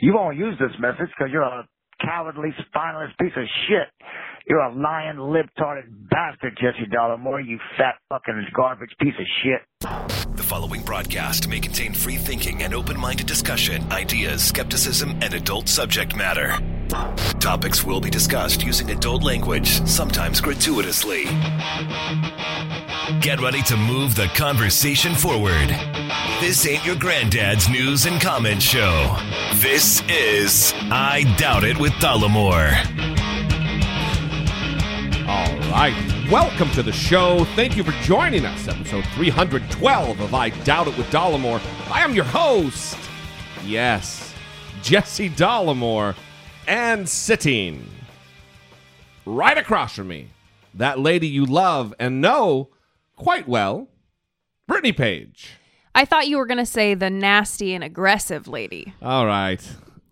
You won't use this message because you're a cowardly, spineless piece of shit. You're a lying, libtarded bastard, Jesse Dollamore, you fat fucking garbage piece of shit. The following broadcast may contain free thinking and open minded discussion, ideas, skepticism, and adult subject matter. Topics will be discussed using adult language, sometimes gratuitously. Get ready to move the conversation forward. This ain't your granddad's news and comment show. This is I Doubt It with Dollamore. All right. Welcome to the show. Thank you for joining us. Episode 312 of I Doubt It with Dollamore. I am your host. Yes, Jesse Dollamore. And sitting right across from me, that lady you love and know quite well, Brittany Page. I thought you were going to say the nasty and aggressive lady. All right.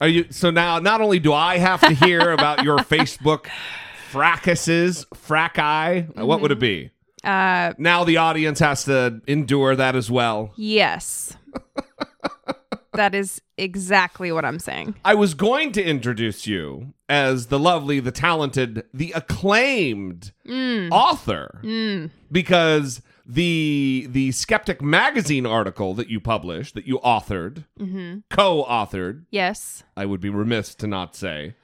Are you so now not only do I have to hear about your Facebook fracases, fracai, uh, what would it be? Uh, Now the audience has to endure that as well. yes. that is exactly what I'm saying. I was going to introduce you as the lovely, the talented, the acclaimed author because the the Skeptic magazine article that you published, that you authored, co-authored, Yes, I would be remiss to not say,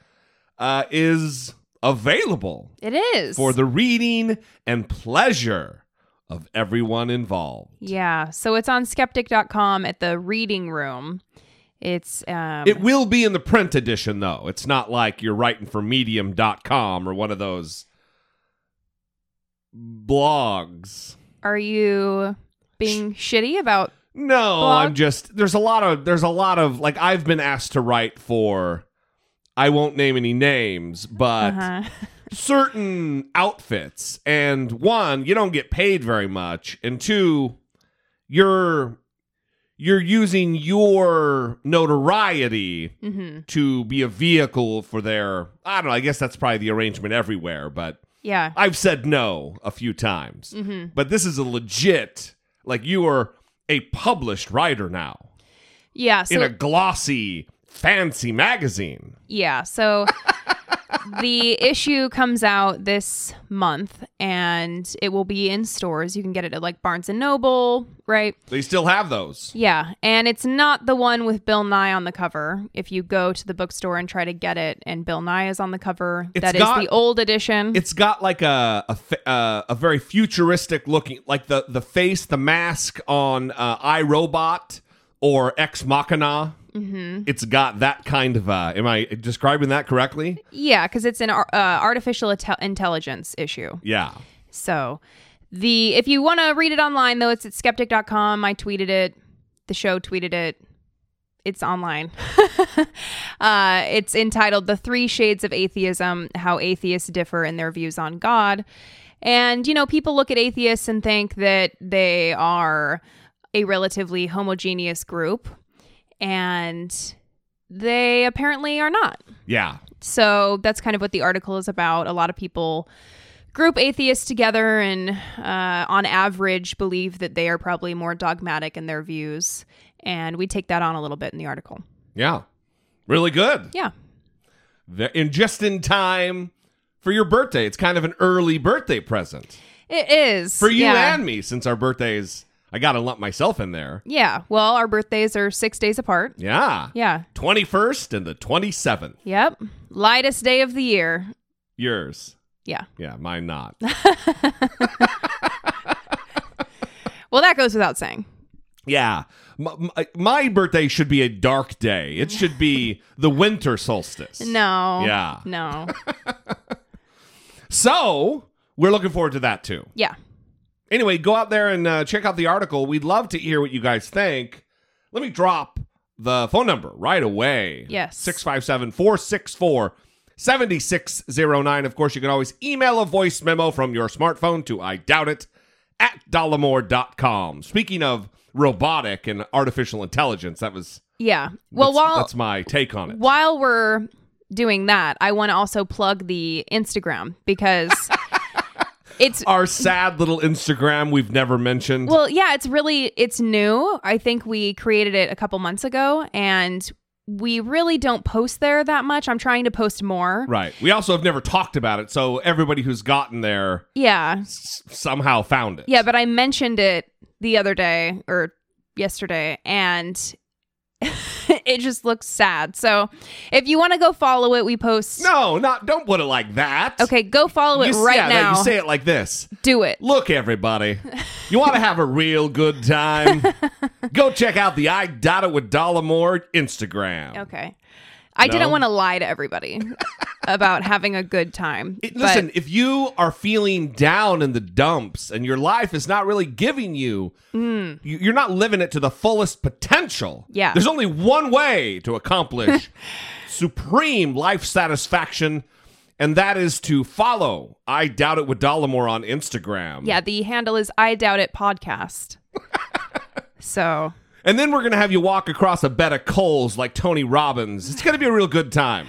uh, is available it is. for the reading and pleasure of everyone involved. yeah, so it's on skeptic.com at the reading room. It's um It will be in the print edition, though. It's not like you're writing for medium.com or one of those blogs. Are you being shitty about No, Blog? I'm just there's a lot of there's a lot of like I've been asked to write for I won't name any names, but uh certain outfits. And one you don't get paid very much. And two you're you're using your notoriety hmm to be a vehicle for their I don't know, I guess that's probably the arrangement everywhere, but Yeah. I've said no a few times. hmm But this is a legit like you are a published writer now Yeah, so in a glossy fancy magazine. Yeah. So the issue comes out this month and it will be in stores. You can get it at like Barnes and Noble, right? They still have those. Yeah. And it's not the one with Bill Nye on the cover. If you go to the bookstore and try to get it and Bill Nye is on the cover, It's that is got- the old edition. It's got like a a, uh, a very futuristic looking, like the the face, the mask on uh, iRobot or Ex Machina. Mm-hmm. It's got that kind of. Uh, am I describing that correctly? yeah, because it's an uh, artificial inte- intelligence issue. Yeah. So the if you want to read it online though, it's at skeptic.com. I tweeted it. The show tweeted it. It's online. uh, it's entitled The Three Shades of Atheism How Atheists Differ in Their Views on God. And, you know, people look at atheists and think that they are a relatively homogeneous group, and they apparently are not. Yeah. So that's kind of what the article is about. A lot of people group atheists together and, uh, on average, believe that they are probably more dogmatic in their views. And we take that on a little bit in the article. Yeah. Really good. Yeah. Ve- And just in time for your birthday. It's kind of an early birthday present It is. for you yeah. and me since our birthdays. I got to lump myself in there. Yeah. Well, our birthdays are six days apart. Yeah. Yeah. 21st and the 27th. Yep. Lightest day of the year. Yours. Yeah. Yeah, mine not. Well, that goes without saying. yeah. My, my, uh, my birthday should be a dark day. It should be the winter solstice. No. Yeah. No. So, we're looking forward to that too. Yeah. Anyway, go out there and uh, check out the article. We'd love to hear what you guys think. Let me drop the phone number right away. Yes. 657 464 7609. Of course, you can always email a voice memo from your smartphone to I doubt it at dollamore.com. Speaking of robotic and artificial intelligence, that was Yeah. Well, that's, while that's my take on it. while we're doing that, I want to also plug the Instagram because it's Our sad little Instagram we've never mentioned. well, yeah, it's really it's new. I think we created it a couple months ago and we really don't post there that much. I'm trying to post more. Right. We also have never talked about it, so everybody who's gotten there Yeah. s- somehow found it. Yeah, but I mentioned it the other day or yesterday and it just looks sad. So if you want to go follow it, we post. No, not don't put it like that. Okay, go follow it You right yeah, now. You say it like this. Do it. Look, everybody, you want to have a real good time? Go check out the I Doubt It with Dollamore Instagram. Okay. I No? didn't want to lie to everybody about having a good time. It- listen, if you are feeling down in the dumps and your life is not really giving you, hmm. you you're not living it to the fullest potential. Yeah. There's only one way to accomplish supreme life satisfaction, and that is to follow I Doubt It with Dollamore on Instagram. yeah, the handle is I Doubt It Podcast. so And then we're going to have you walk across a bed of coals like Tony Robbins. It's going to be a real good time.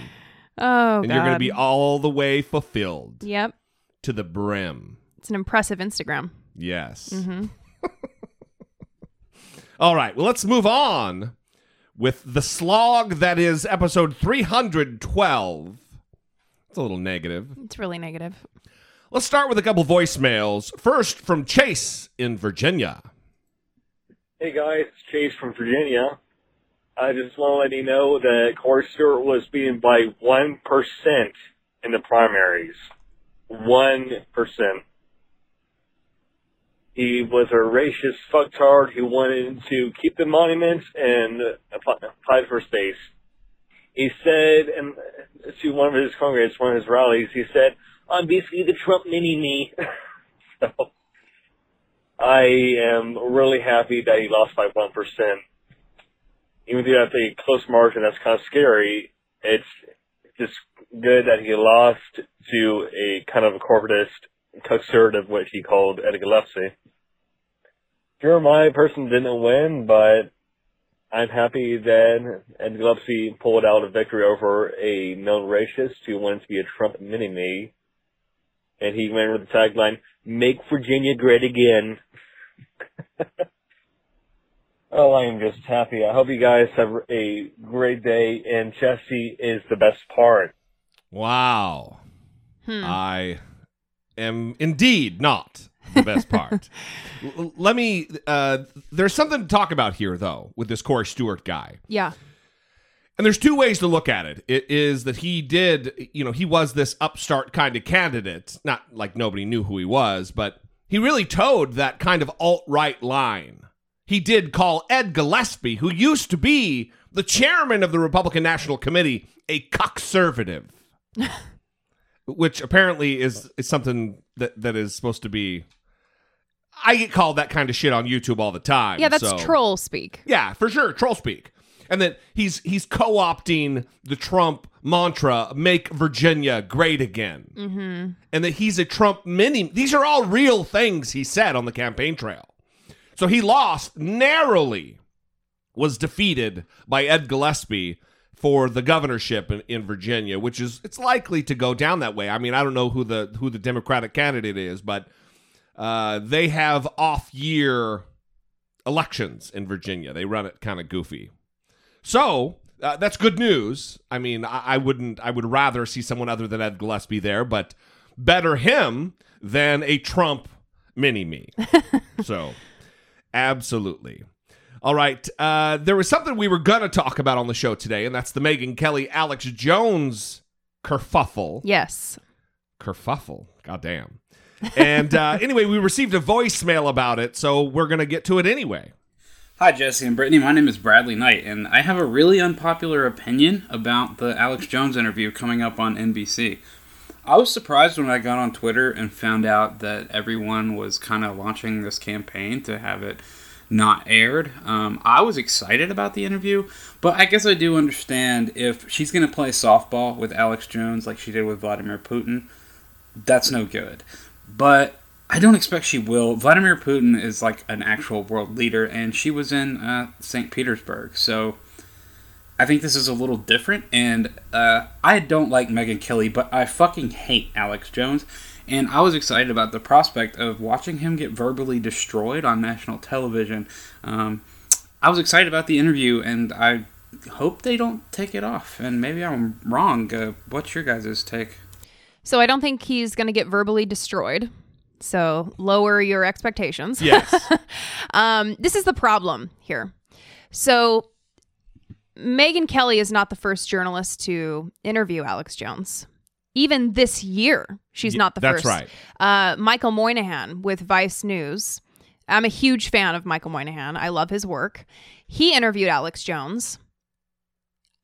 Oh And god. you're going to be all the way fulfilled Yep. to the brim. It's an impressive Instagram. Yes. Mm-hmm. All right. Well, let's move on with the slog that is episode 312. It's a little negative. It's really negative. Let's start with a couple voicemails. First, from Chase in Virginia. Hey guys, it's Chase from Virginia. I just want to let you know that Corey Stewart was beaten by 1% in the primaries. 1%. He was a racist fucktard who wanted to keep the monuments and apply for space. He said, and to one of his congregants, one of his rallies, he said, I'm basically the Trump mini-me. so, I am really happy that he lost by 1%. Even though that's a close margin, that's kind of scary. It's just good that he lost to a kind of a corporatist conservative, which he called Ed Gillespie. Jeremiah person didn't win, but I'm happy that Ed Gillespie pulled out a victory over a known racist who wanted to be a Trump mini-me. And he went with the tagline, Make Virginia Great Again. oh, I am just happy. I hope you guys have a great day, and Jesse is the best part. Wow. Hmm. I am indeed not the best part. L- let me. Uh, there's something to talk about here, though, with this Corey Stewart guy. Yeah. And there's two ways to look at it. It is that he did, you know, he was this upstart kind of candidate. Not like nobody knew who he was, but he really towed that kind of alt right line. He did call Ed Gillespie, who used to be the chairman of the Republican National Committee, a conservative, which apparently is, is something that, that is supposed to be. I get called that kind of shit on YouTube all the time. Yeah, that's so- troll speak. yeah, for sure, troll speak. And that he's he's co-opting the Trump mantra, "Make Virginia Great Again," mm-hmm. and that he's a Trump mini. These are all real things he said on the campaign trail. So he lost narrowly, was defeated by Ed Gillespie for the governorship in, in Virginia, which is it's likely to go down that way. I mean, I don't know who the who the Democratic candidate is, but uh, they have off year elections in Virginia. They run it kind of goofy. So uh, that's good news. I mean, I, I wouldn't. I would rather see someone other than Ed Gillespie there, but better him than a Trump mini me. so, absolutely. All right. Uh, there was something we were gonna talk about on the show today, and that's the Megyn Kelly Alex Jones kerfuffle. Yes. Kerfuffle. Goddamn. And uh, anyway, we received a voicemail about it, so we're gonna get to it anyway. Hi, Jesse and Brittany. My name is Bradley Knight, and I have a really unpopular opinion about the Alex Jones interview coming up on NBC. I was surprised when I got on Twitter and found out that everyone was kind of launching this campaign to have it not aired. Um, I was excited about the interview, but I guess I do understand if she's going to play softball with Alex Jones like she did with Vladimir Putin, that's no good. But I don't expect she will. Vladimir Putin is like an actual world leader, and she was in uh, St. Petersburg, so I think this is a little different. And uh, I don't like Megyn Kelly, but I fucking hate Alex Jones. And I was excited about the prospect of watching him get verbally destroyed on national television. Um, I was excited about the interview, and I hope they don't take it off. And maybe I'm wrong. Uh, what's your guys' take? So I don't think he's going to get verbally destroyed. So lower your expectations. Yes. Um, this is the problem here. So Megyn Kelly is not the first journalist to interview Alex Jones. Even this year, she's Y- not the that's first. right. Uh, Michael Moynihan with Vice News. I'm a huge fan of Michael Moynihan. I love his work. He interviewed Alex Jones.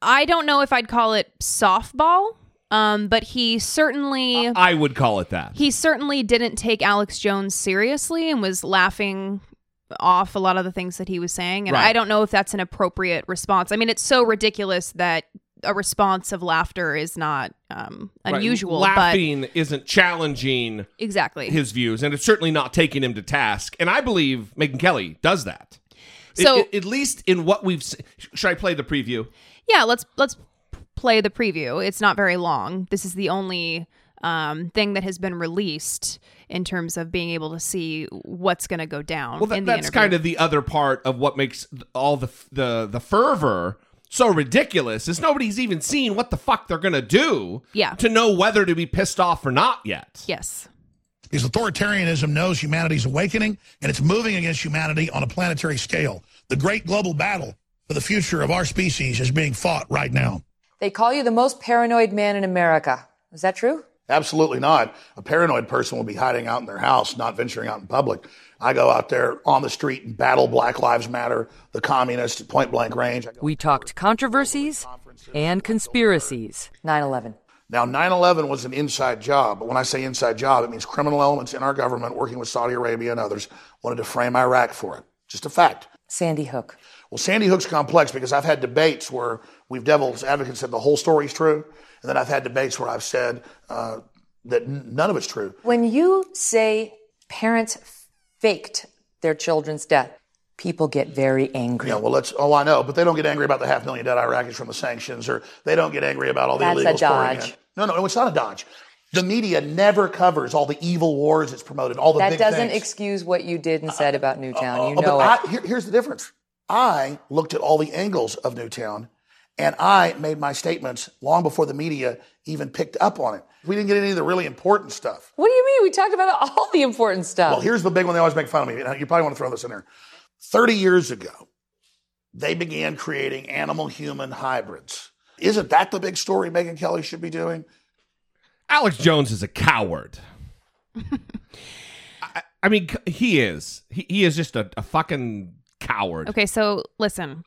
I don't know if I'd call it softball, um, but he certainly I would call it that. he certainly didn't take Alex Jones seriously and was laughing off a lot of the things that he was saying. And Right. I don't know if that's an appropriate response. I mean, it's so ridiculous that a response of laughter is not um, Right. unusual, Laughing isn't challenging exactly. his views, and it's certainly not taking him to task. And I believe Megyn Kelly does that. So- I- at least in what we've, should I play the preview? yeah, let's let's play the preview. It's not very long. This is the only um, thing that has been released in terms of being able to see what's going to go down. Well, that, in the that's interview. kind of the other part of what makes all the the the fervor so ridiculous is nobody's even seen what the fuck they're gonna do. Yeah. To know whether to be pissed off or not yet. yes. Because authoritarianism knows humanity's awakening and it's moving against humanity on a planetary scale. The great global battle for the future of our species is being fought right now. They call you the most paranoid man in America. Is that true? Absolutely not. A paranoid person will be hiding out in their house, not venturing out in public. I go out there on the street and battle Black Lives Matter, the communists at point blank range. We talked controversies and conspiracies. 9 11. Now, 9 11 was an inside job, but when I say inside job, it means criminal elements in our government working with Saudi Arabia and others wanted to frame Iraq for it. Just a fact. Sandy Hook. Well, Sandy Hook's complex because I've had debates where we've devil's advocates said the whole story's true, and then I've had debates where I've said uh, that n- none of it's true. When you say parents faked their children's death, people get very angry. Yeah, well, let's. Oh, I know, but they don't get angry about the half million dead Iraqis from the sanctions, or they don't get angry about all the That's a illegals pouring dodge. No, no, no, it's not a dodge. The media never covers all the evil wars it's promoted, all the that doesn't things. excuse what you did and said about Newtown. Uh, you Oh, know but it. I, here, here's the difference. I looked at all the angles of Newtown, and I made my statements long before the media even picked up on it. We didn't get any of the really important stuff. what do you mean? We talked about all the important stuff. Well, here's the big one they always make fun of me. You probably want to throw this in there. 30 years ago, they began creating animal human hybrids. Isn't that the big story Megyn Kelly should be doing? Alex Jones is a coward. I, I mean, he is. He, he is just a, a fucking coward. Okay, so listen.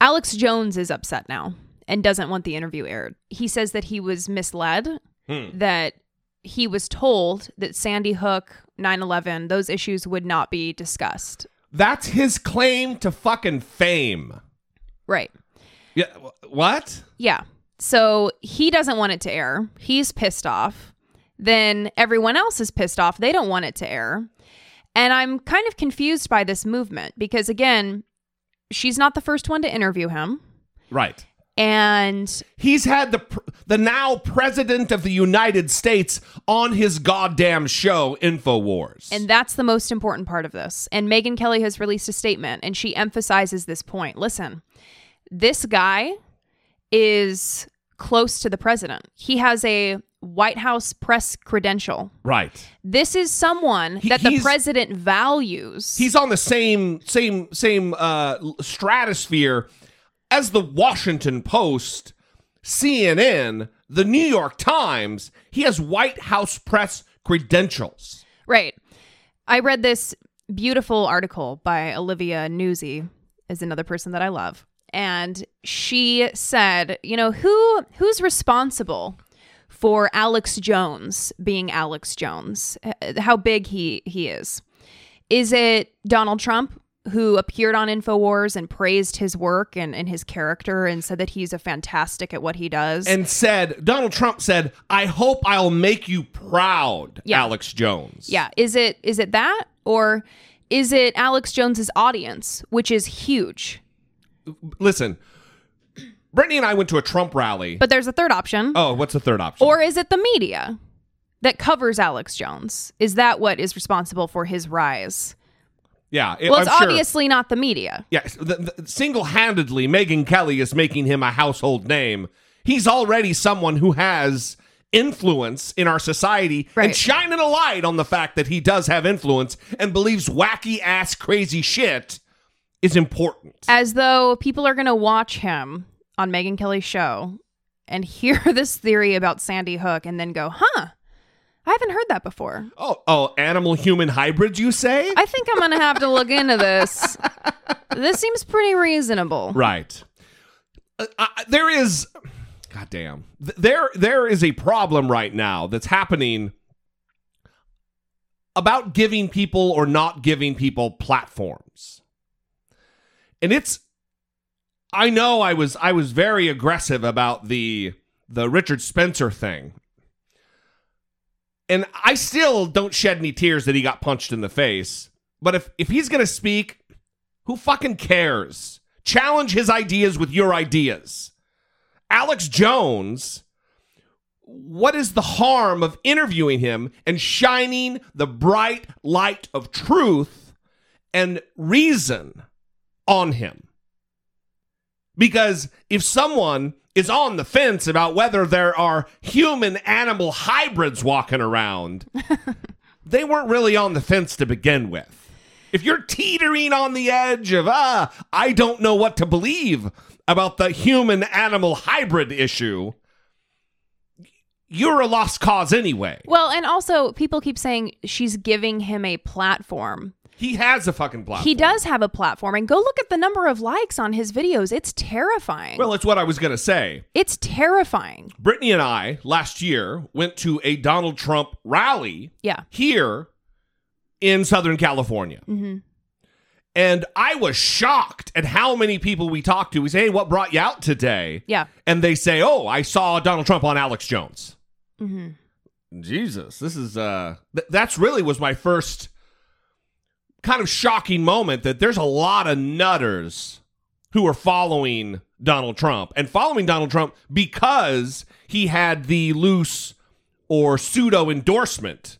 Alex Jones is upset now and doesn't want the interview aired. He says that he was misled, hmm. that he was told that Sandy Hook, 9 11, those issues would not be discussed. That's his claim to fucking fame. Right. Yeah. What? Yeah. So he doesn't want it to air. He's pissed off. Then everyone else is pissed off. They don't want it to air. And I'm kind of confused by this movement because, again, she's not the first one to interview him. Right. And He's had the the now president of the United States on his goddamn show Infowars. And that's the most important part of this. And Megyn Kelly has released a statement and she emphasizes this point. Listen, this guy is close to the president. He has a White House press credential. right. This is someone He- that the president values. He's on the same same same uh stratosphere as the Washington Post, CNN, the New York Times. He has White House press credentials. Right. I read this beautiful article by Olivia Nuzzi, is another person that I love. And she said, you know, who who's responsible for Alex Jones being Alex Jones? Uh, how big he he is. Is it Donald Trump who appeared on InfoWars and praised his work and, and his character and said that he's a fantastic at what he does? And said Donald Trump said, "I hope I'll make you proud, Yeah. Alex Jones." Yeah, is it is it that or is it Alex Jones's audience, which is huge? Listen, Brittany and I went to a Trump rally. But there's a third option. oh, what's the third option? Or is it the media that covers Alex Jones? Is that what is responsible for his rise? Yeah. it- Well, it's I'm sure- obviously not the media. Yes, the, the, single-handedly, Megyn Kelly is making him a household name. He's already someone who has influence in our society and shining a light on the fact that he does have influence and believes wacky ass crazy shit is important. As though people are going to watch him on Megyn Kelly's show and hear this theory about Sandy Hook and then go, huh, I haven't heard that before. Oh, oh, animal human hybrids, you say? I think I'm going to have to look into this. This seems pretty reasonable. Right. Uh, I- there is, goddamn, Th- there there is a problem right now that's happening about giving people or not giving people platforms, and it's. I know I was I was very aggressive about the the Richard Spencer thing. And I still don't shed any tears that he got punched in the face. But if if he's going to speak, who fucking cares? Challenge his ideas with your ideas. Alex Jones, what is the harm of interviewing him and shining the bright light of truth and reason on him? Because if someone is on the fence about whether there are human animal hybrids walking around, they weren't really on the fence to begin with. If you're teetering on the edge of, ah, I don't know what to believe about the human animal hybrid issue, you're a lost cause anyway. Well, and also people keep saying she's giving him a platform. He has a fucking platform. He does have a platform, and go look at the number of likes on his videos. It's terrifying. Well, it's what I was going to say. it's terrifying. Brittany and I last year went to a Donald Trump rally Yeah. here in Southern California. hmm And I was shocked at how many people we talked to. We say, hey, what brought you out today? Yeah. And they say, oh, I saw Donald Trump on Alex Jones. hmm Jesus, this is, uh, th- that's really was my first kind of shocking moment that there's a lot of nutters who are following Donald Trump and following Donald Trump because he had the loose or pseudo endorsement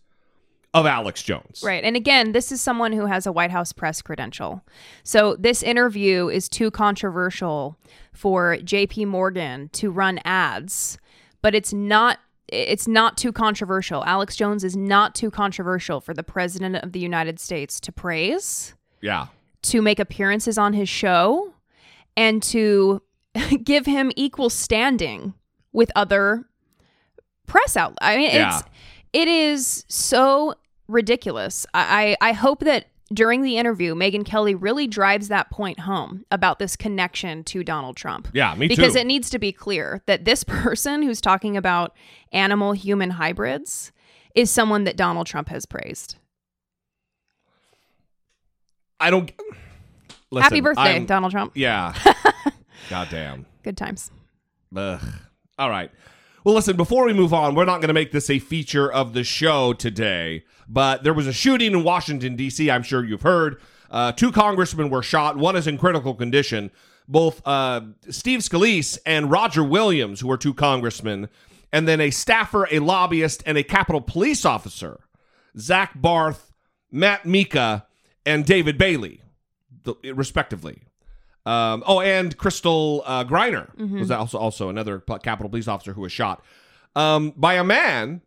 of Alex Jones. Right. And again, this is someone who has a White House press credential. So this interview is too controversial for JP Morgan to run ads, but it's not it's not too controversial. Alex Jones is not too controversial for the president of the United States to praise, Yeah. to make appearances on his show, and to give him equal standing with other press outlets. I mean, Yeah. it's it is so ridiculous. I, I I hope that during the interview, Megyn Kelly really drives that point home about this connection to Donald Trump. Yeah, me because too. it needs to be clear that this person who's talking about animal human hybrids is someone that Donald Trump has praised. I don't. Listen, Happy birthday, I'm- Donald Trump. Yeah. Goddamn. Good times. Ugh. All right. Well, listen, before we move on, we're not going to make this a feature of the show today, but there was a shooting in Washington, D.C. I'm sure you've heard. Uh, two congressmen were shot. One is in critical condition. Both uh, Steve Scalise and Roger Williams, who are two congressmen, and then a staffer, a lobbyist, and a Capitol police officer, Zach Barth, Matt Mika, and David Bailey, respectively. Um, oh, and Crystal uh, Griner was also also another Capitol police officer who was shot um, by a man,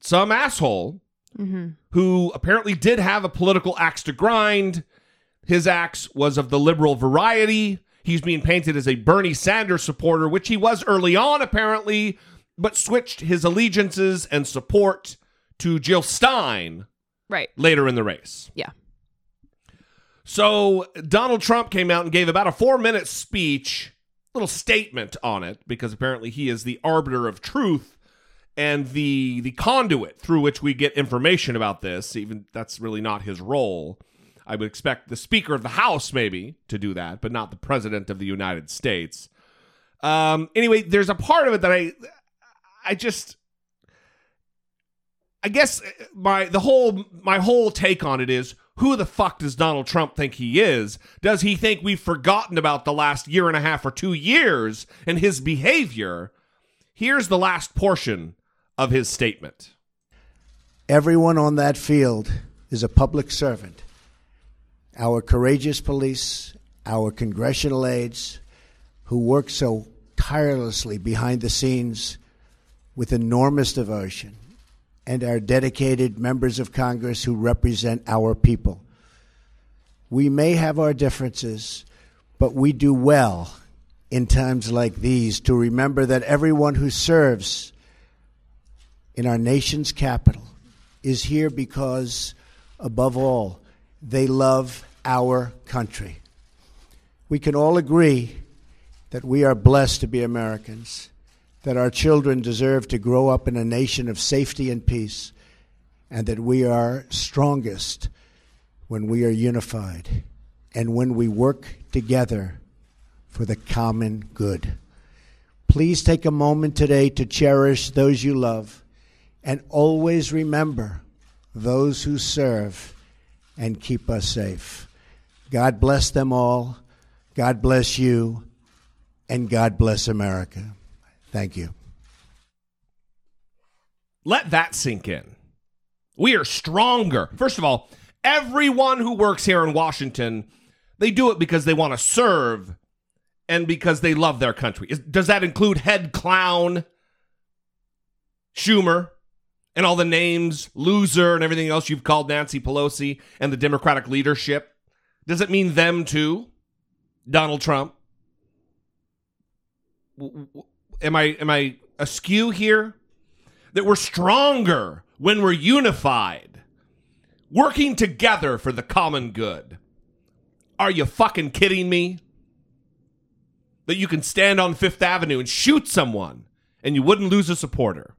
some asshole, who apparently did have a political axe to grind. His axe was of the liberal variety. He's being painted as a Bernie Sanders supporter, which he was early on, apparently, but switched his allegiances and support to Jill Stein Right. later in the race. Yeah. So Donald Trump came out and gave about a four minute speech, little statement on it, because apparently he is the arbiter of truth and the the conduit through which we get information about this. Even that's really not his role. I would expect the Speaker of the House maybe to do that, but not the President of the United States. Um, anyway, there's a part of it that I I just I guess my the whole my whole take on it is who the fuck does Donald Trump think he is? Does he think we've forgotten about the last year and a half or 2 years and his behavior? Here's the last portion of his statement. Everyone on that field is a public servant. our courageous police, our congressional aides who work so tirelessly behind the scenes with enormous devotion, and our dedicated members of Congress who represent our people. We may have our differences, but we do well in times like these to remember that everyone who serves in our nation's capital is here because, above all, they love our country. We can all agree that we are blessed to be Americans, that our children deserve to grow up in a nation of safety and peace, and that we are strongest when we are unified and when we work together for the common good. Please take a moment today to cherish those you love and always remember those who serve and keep us safe. God bless them all. God bless you. And God bless America. Thank you. Let that sink in. We are stronger. First of all, everyone who works here in Washington, they do it because they want to serve and because they love their country. Does that include head clown Schumer and all the names, loser, and everything else you've called Nancy Pelosi and the Democratic leadership? Does it mean them too? Donald Trump? Am I am I askew here? That we're stronger when we're unified, working together for the common good. Are you fucking kidding me? That you can stand on Fifth Avenue and shoot someone and you wouldn't lose a supporter.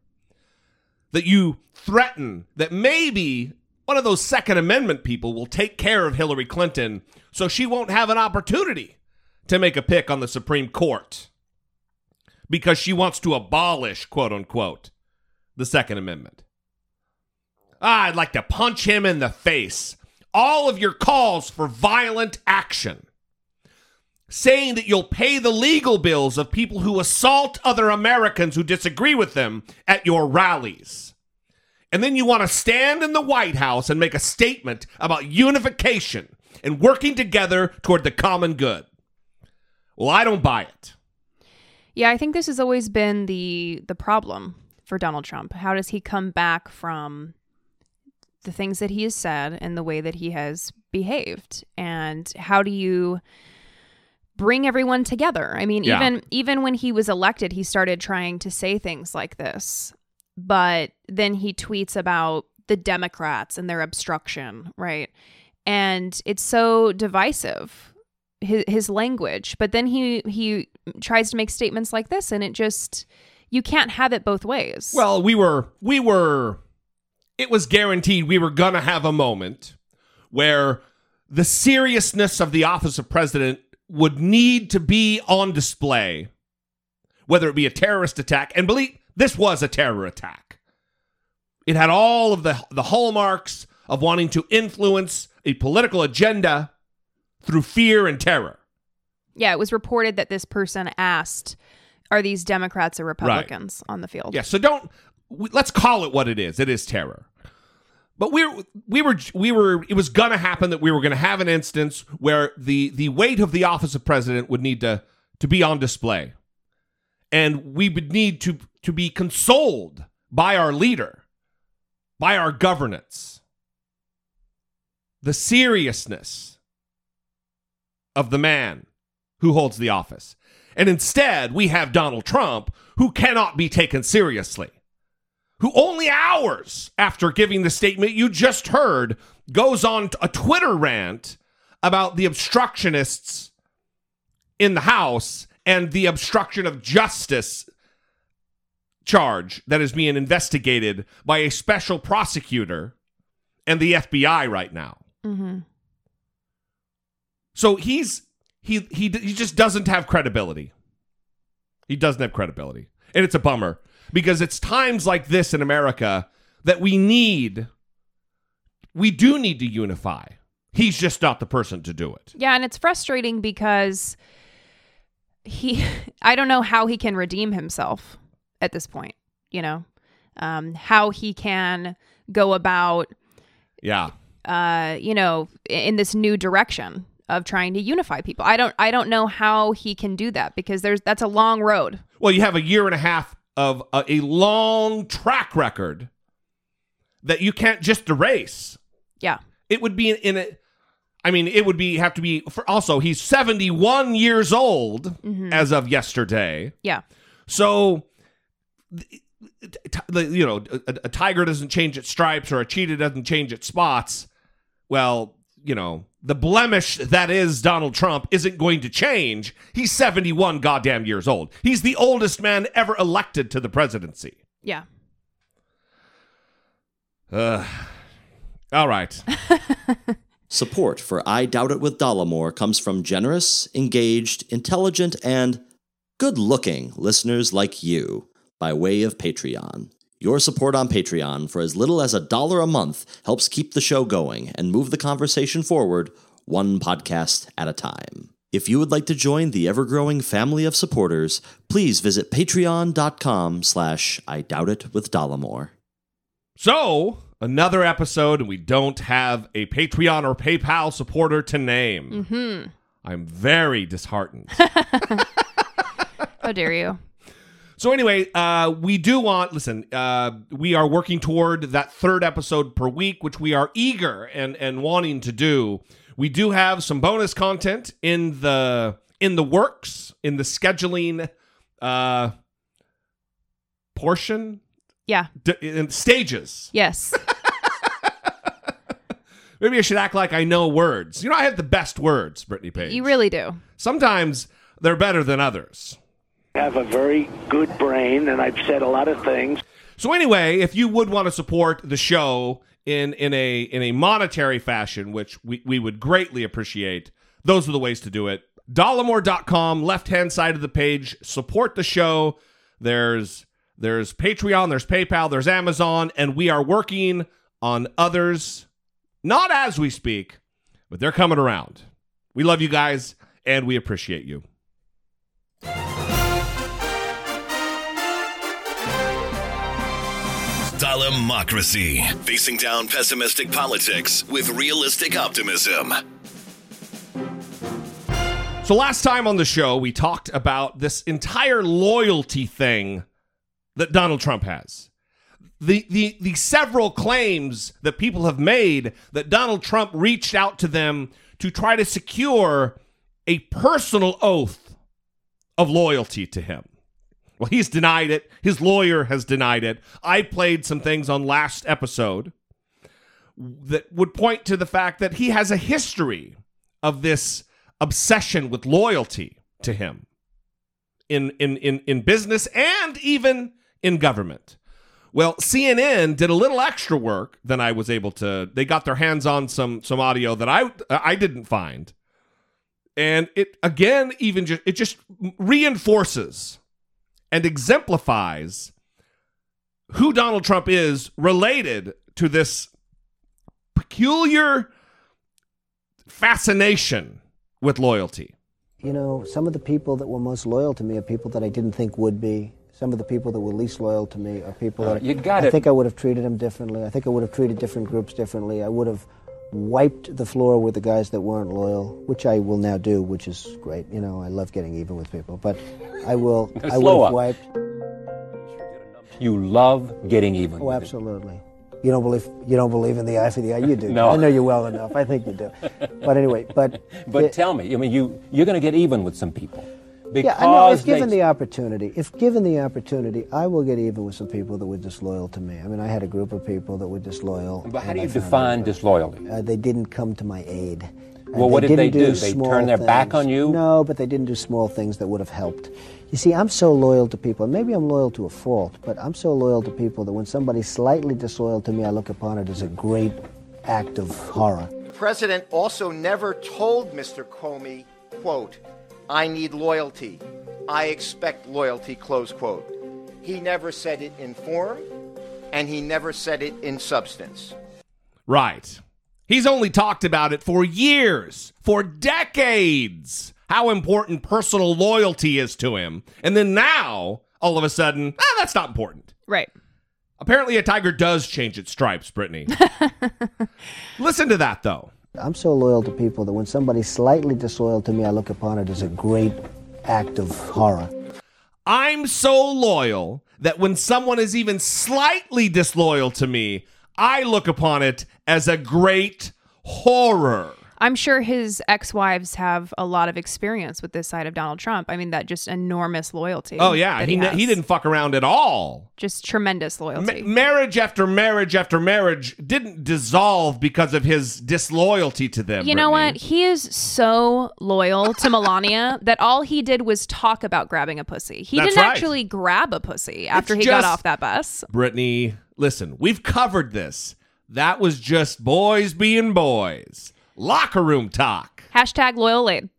That you threaten that maybe one of those Second Amendment people will take care of Hillary Clinton so she won't have an opportunity to make a pick on the Supreme Court because she wants to abolish, quote unquote, the Second Amendment. Ah, I'd like to punch him in the face. All of your calls for violent action, saying that you'll pay the legal bills of people who assault other Americans who disagree with them at your rallies. And then you want to stand in the White House and make a statement about unification and working together toward the common good. Well, I don't buy it. Yeah, I think this has always been the the problem for Donald Trump. How does he come back from the things that he has said and the way that he has behaved? And how do you bring everyone together? I mean, Yeah. even even when he was elected, he started trying to say things like this. But then he tweets about the Democrats and their obstruction, right? And it's so divisive his, his language but then he he tries to make statements like this and it just you can't have it both ways Well, we were we were it was guaranteed we were going to have a moment where the seriousness of the office of president would need to be on display whether it be a terrorist attack and believe this was a terror attack. It had all of the the hallmarks of wanting to influence a political agenda through fear and terror. Yeah it was reported that this person asked are these democrats or republicans on the field Yeah, so don't we, let's call it what it is. It is terror. But we were we were we were it was going to happen that we were going to have an instance where the the weight of the office of president would need to to be on display. And we would need to to be consoled by our leader, by our governance. The seriousness of the man who holds the office. And instead, we have Donald Trump, who cannot be taken seriously, who only hours after giving the statement you just heard goes on a Twitter rant about the obstructionists in the House and the obstruction of justice charge that is being investigated by a special prosecutor and the FBI right now. mm-hmm. So he's he he he just doesn't have credibility. He doesn't have credibility. And it's a bummer because it's times like this in America that we need we do need to unify. He's just not the person to do it. yeah and it's frustrating because he i don't know how he can redeem himself at this point you know um how he can go about Yeah. uh, you know, in this new direction of trying to unify people. I don't I don't know how he can do that because there's that's a long road. Well, you have a year and a half of a, a long track record that you can't just erase. Yeah. It would be in, in a I mean, it would be have to be for also he's 71 years old Mhm. as of yesterday. Yeah. So you know, a, a tiger doesn't change its stripes or a cheetah doesn't change its spots. Well, you know, the blemish that is Donald Trump isn't going to change. He's 71 goddamn years old. He's the oldest man ever elected to the presidency. Yeah. Uh, all right. Support for I Doubt It with Dollamore comes from generous, engaged, intelligent, and good looking listeners like you by way of Patreon. Your support on Patreon for as little as a dollar a month helps keep the show going and move the conversation forward one podcast at a time. If you would like to join the ever-growing family of supporters, please visit patreon.com slash I Doubt It with Dollamore. So, another episode, and we don't have a Patreon or PayPal supporter to name. Mhm. I'm very disheartened. How dare you? So anyway, uh, we do want. Listen, uh, we are working toward that third episode per week, which we are eager and and wanting to do. We do have some bonus content in the in the works in the scheduling uh, portion Yeah. d- in stages. Yes. Maybe I should act like I know words. You know, I have the best words, Brittany Page. You really do. Sometimes they're better than others. Have a very good brain, and I've said a lot of things. So anyway, if you would want to support the show in in a in a monetary fashion, which we, we would greatly appreciate, those are the ways to do it. Dollamore.com, left hand side of the page, support the show. There's there's Patreon, there's PayPal, there's Amazon, and we are working on others, not as we speak, but they're coming around. We love you guys and we appreciate you. Dollamocracy. Facing down pessimistic politics with realistic optimism. So last time on the show, we talked about this entire loyalty thing that Donald Trump has. The, the, the several claims that people have made that Donald Trump reached out to them to try to secure a personal oath of loyalty to him. Well, he's denied it. His lawyer has denied it. I played some things on last episode that would point to the fact that he has a history of this obsession with loyalty to him in in in, in business and even in government. Well, CNN did a little extra work than I was able to. They got their hands on some some audio that I I didn't find. And it again even just it just reinforces and exemplifies who Donald Trump is related to this peculiar fascination with loyalty. You know, some of the people that were most loyal to me are people that I didn't think would be. Some of the people that were least loyal to me are people uh, that You got I it. think I would have treated them differently. I think I would have treated different groups differently. I would have wiped the floor with the guys that weren't loyal, which I will now do, which is great. You know, I love getting even with people, but I will. I will would up. have wiped. You love getting even. Oh, absolutely. You don't believe you don't believe in the eye for the eye. You do. No. I know you well enough. I think you do. But anyway, but But it- tell me, I mean, you you're going to get even with some people because yeah, I know. If they- given the opportunity, if given the opportunity, I will get even with some people that were disloyal to me. I mean, I had a group of people that were disloyal. But how do you define out- disloyalty? Uh, they didn't come to my aid. Well, what did they didn't do? They small turned their back on you? No, but they didn't do small things that would have helped. You see, I'm so loyal to people. and Maybe I'm loyal to a fault, but I'm so loyal to people that when somebody's slightly disloyal to me, I look upon it as a great act of horror. The president also never told Mr. Comey, quote, I need loyalty. I expect loyalty, close quote. He never said it in form, and he never said it in substance. Right. He's only talked about it for years, for decades, how important personal loyalty is to him. And then now, all of a sudden, ah, that's not important. Right. Apparently, a tiger does change its stripes, Brittany. Listen to that, though. I'm so loyal to people that when somebody's slightly disloyal to me, I look upon it as a great act of horror. I'm so loyal that when someone is even slightly disloyal to me, I look upon it as a great horror. I'm sure his ex-wives have a lot of experience with this side of Donald Trump. I mean, that just enormous loyalty. Oh yeah, he he, he, didn't fuck around at all. just tremendous loyalty. Ma- marriage after marriage after marriage didn't dissolve because of his disloyalty to them. you know what? He is so loyal to Melania that all he did was talk about grabbing a pussy. He That's didn't right. actually grab a pussy after It's he got off that bus. Brittany, listen, we've covered this. That was just boys being boys. Locker room talk. Hashtag loyal lane.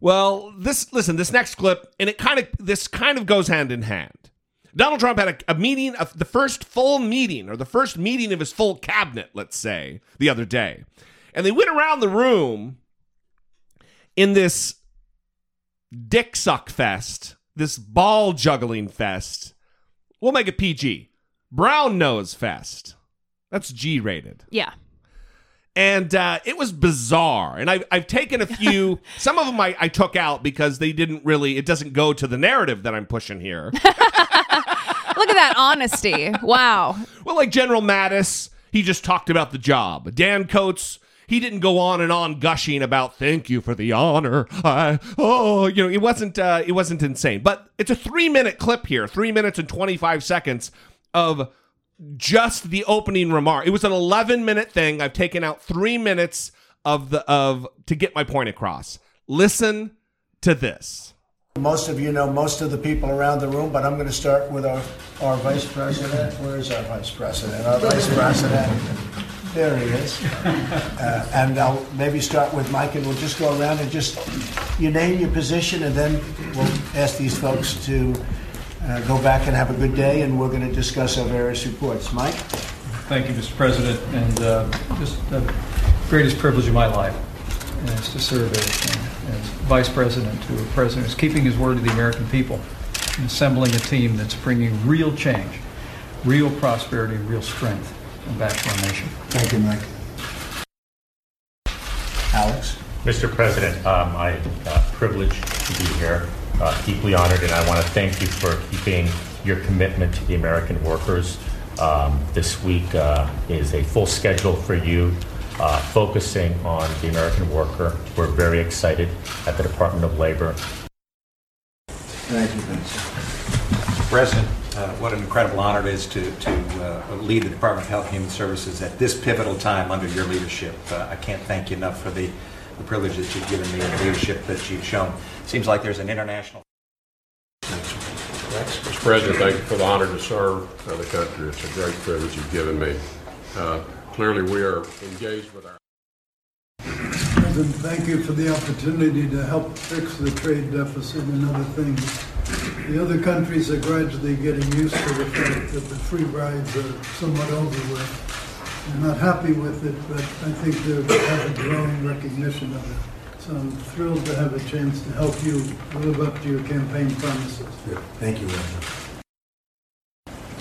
Well, this listen, this next clip, and it kind of this kind of goes hand in hand. Donald Trump had a, a meeting of the first full meeting, or the first meeting of his full cabinet, let's say, the other day. And they went around the room in this dick suck fest, this ball juggling fest. We'll make it PG. Brown nose fest. That's G rated. Yeah. And uh, it was bizarre. And I've, I've taken a few, some of them I, I took out because they didn't really, it doesn't go to the narrative that I'm pushing here. Look at that honesty. Wow. well, like General Mattis, he just talked about the job. Dan Coats, he didn't go on and on gushing about thank you for the honor. I, oh, you know, it wasn't uh, it wasn't insane. But it's a three minute clip here, three minutes and twenty five seconds of just the opening remark. It was an 11 minute thing. I've taken out 3 minutes of the of to get my point across. Listen to this. Most of you know most of the people around the room, but I'm going to start with our, our vice president. Where is our vice president? Our vice president. There he is. Uh, and I'll maybe start with Mike, and we'll just go around and just you name your position, and then we'll ask these folks to uh, go back and have a good day, and we're going to discuss our various reports. Mike? Thank you, Mr. President, and uh, just the greatest privilege of my life is to serve as, as Vice President to a President who's keeping his word to the American people and assembling a team that's bringing real change, real prosperity, real strength back to our nation. Thank you, Mike. Alex? Mr. President, um, I'm uh, privileged to be here, uh, deeply honored, and I want to thank you for keeping your commitment to the American workers. Um, this week uh, is a full schedule for you, uh, focusing on the American worker. We're very excited at the Department of Labor. Thank you, Vince. President, uh, what an incredible honor it is to, to uh, lead the Department of Health and Human Services at this pivotal time under your leadership. Uh, I can't thank you enough for the, the privilege that you've given me and the leadership that you've shown. Seems like there's an international. Mr. President, thank you for the honor to serve the country. It's a great privilege you've given me. Uh, Clearly, we are engaged with our President, thank you for the opportunity to help fix the trade deficit and other things. The other countries are gradually getting used to the fact that the free rides are somewhat over with. They're not happy with it, but I think they have a growing recognition of it. So I'm thrilled to have a chance to help you live up to your campaign promises. Thank you, Reverend.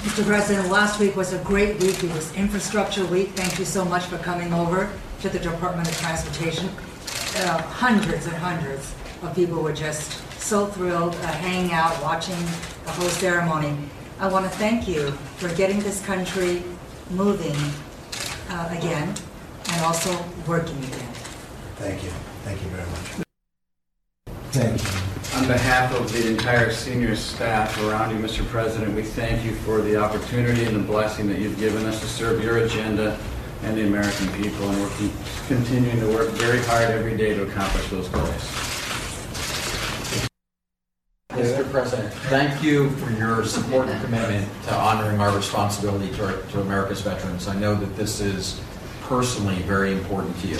Mr. President, last week was a great week. It was Infrastructure Week. Thank you so much for coming over to the Department of Transportation. Uh, hundreds and hundreds of people were just so thrilled, uh, hanging out, watching the whole ceremony. I want to thank you for getting this country moving uh, again and also working again. Thank you. Thank you very much. Thank you. On behalf of the entire senior staff around you, Mr. President, we thank you for the opportunity and the blessing that you've given us to serve your agenda and the American people, and we're continuing to work very hard every day to accomplish those goals. Mr. President, thank you for your support and commitment to honoring our responsibility to, our, to America's veterans. I know that this is personally very important to you.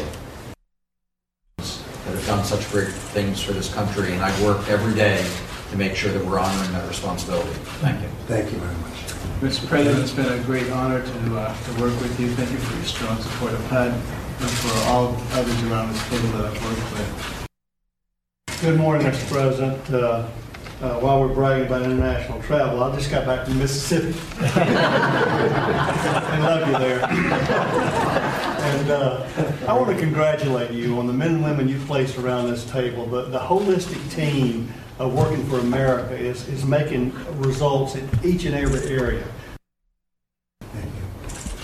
That have done such great things for this country, and I work every day to make sure that we're honoring that responsibility. Thank you. Thank you very much. Mr. President, it's been a great honor to, uh, to work with you. Thank you for your strong support of HUD and for all others around this table that I've worked with. Good morning, Mr. President. Uh, uh, while we're bragging about international travel, I just got back from Mississippi. I love you there. and uh, I want to congratulate you on the men and women you've placed around this table. The, the holistic team of working for America is, is making results in each and every area.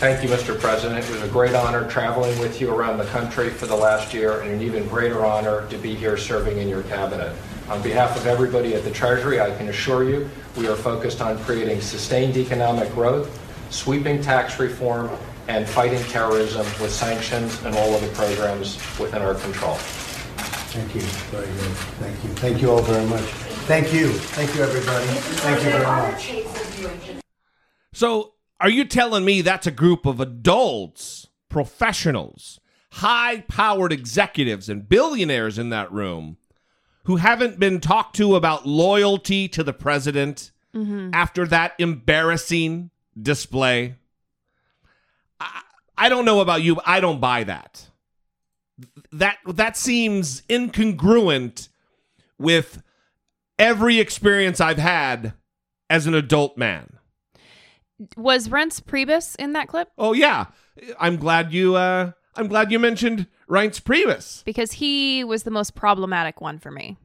Thank you, Mr. President. It was a great honor traveling with you around the country for the last year, and an even greater honor to be here serving in your cabinet. On behalf of everybody at the Treasury, I can assure you we are focused on creating sustained economic growth, sweeping tax reform, and fighting terrorism with sanctions and all other programs within our control. Thank you. Very good. Thank you. Thank you all very much. Thank you. Thank you, everybody. Thank you very much. So, are you telling me that's a group of adults, professionals, high powered executives, and billionaires in that room who haven't been talked to about loyalty to the president Mhm. after that embarrassing display? I, I don't know about you, but I don't buy that. That that seems incongruent with every experience I've had as an adult man. Was Reince Priebus in that clip? Oh yeah, I'm glad you. Uh, I'm glad you mentioned Reince Priebus. Because he was the most problematic one for me.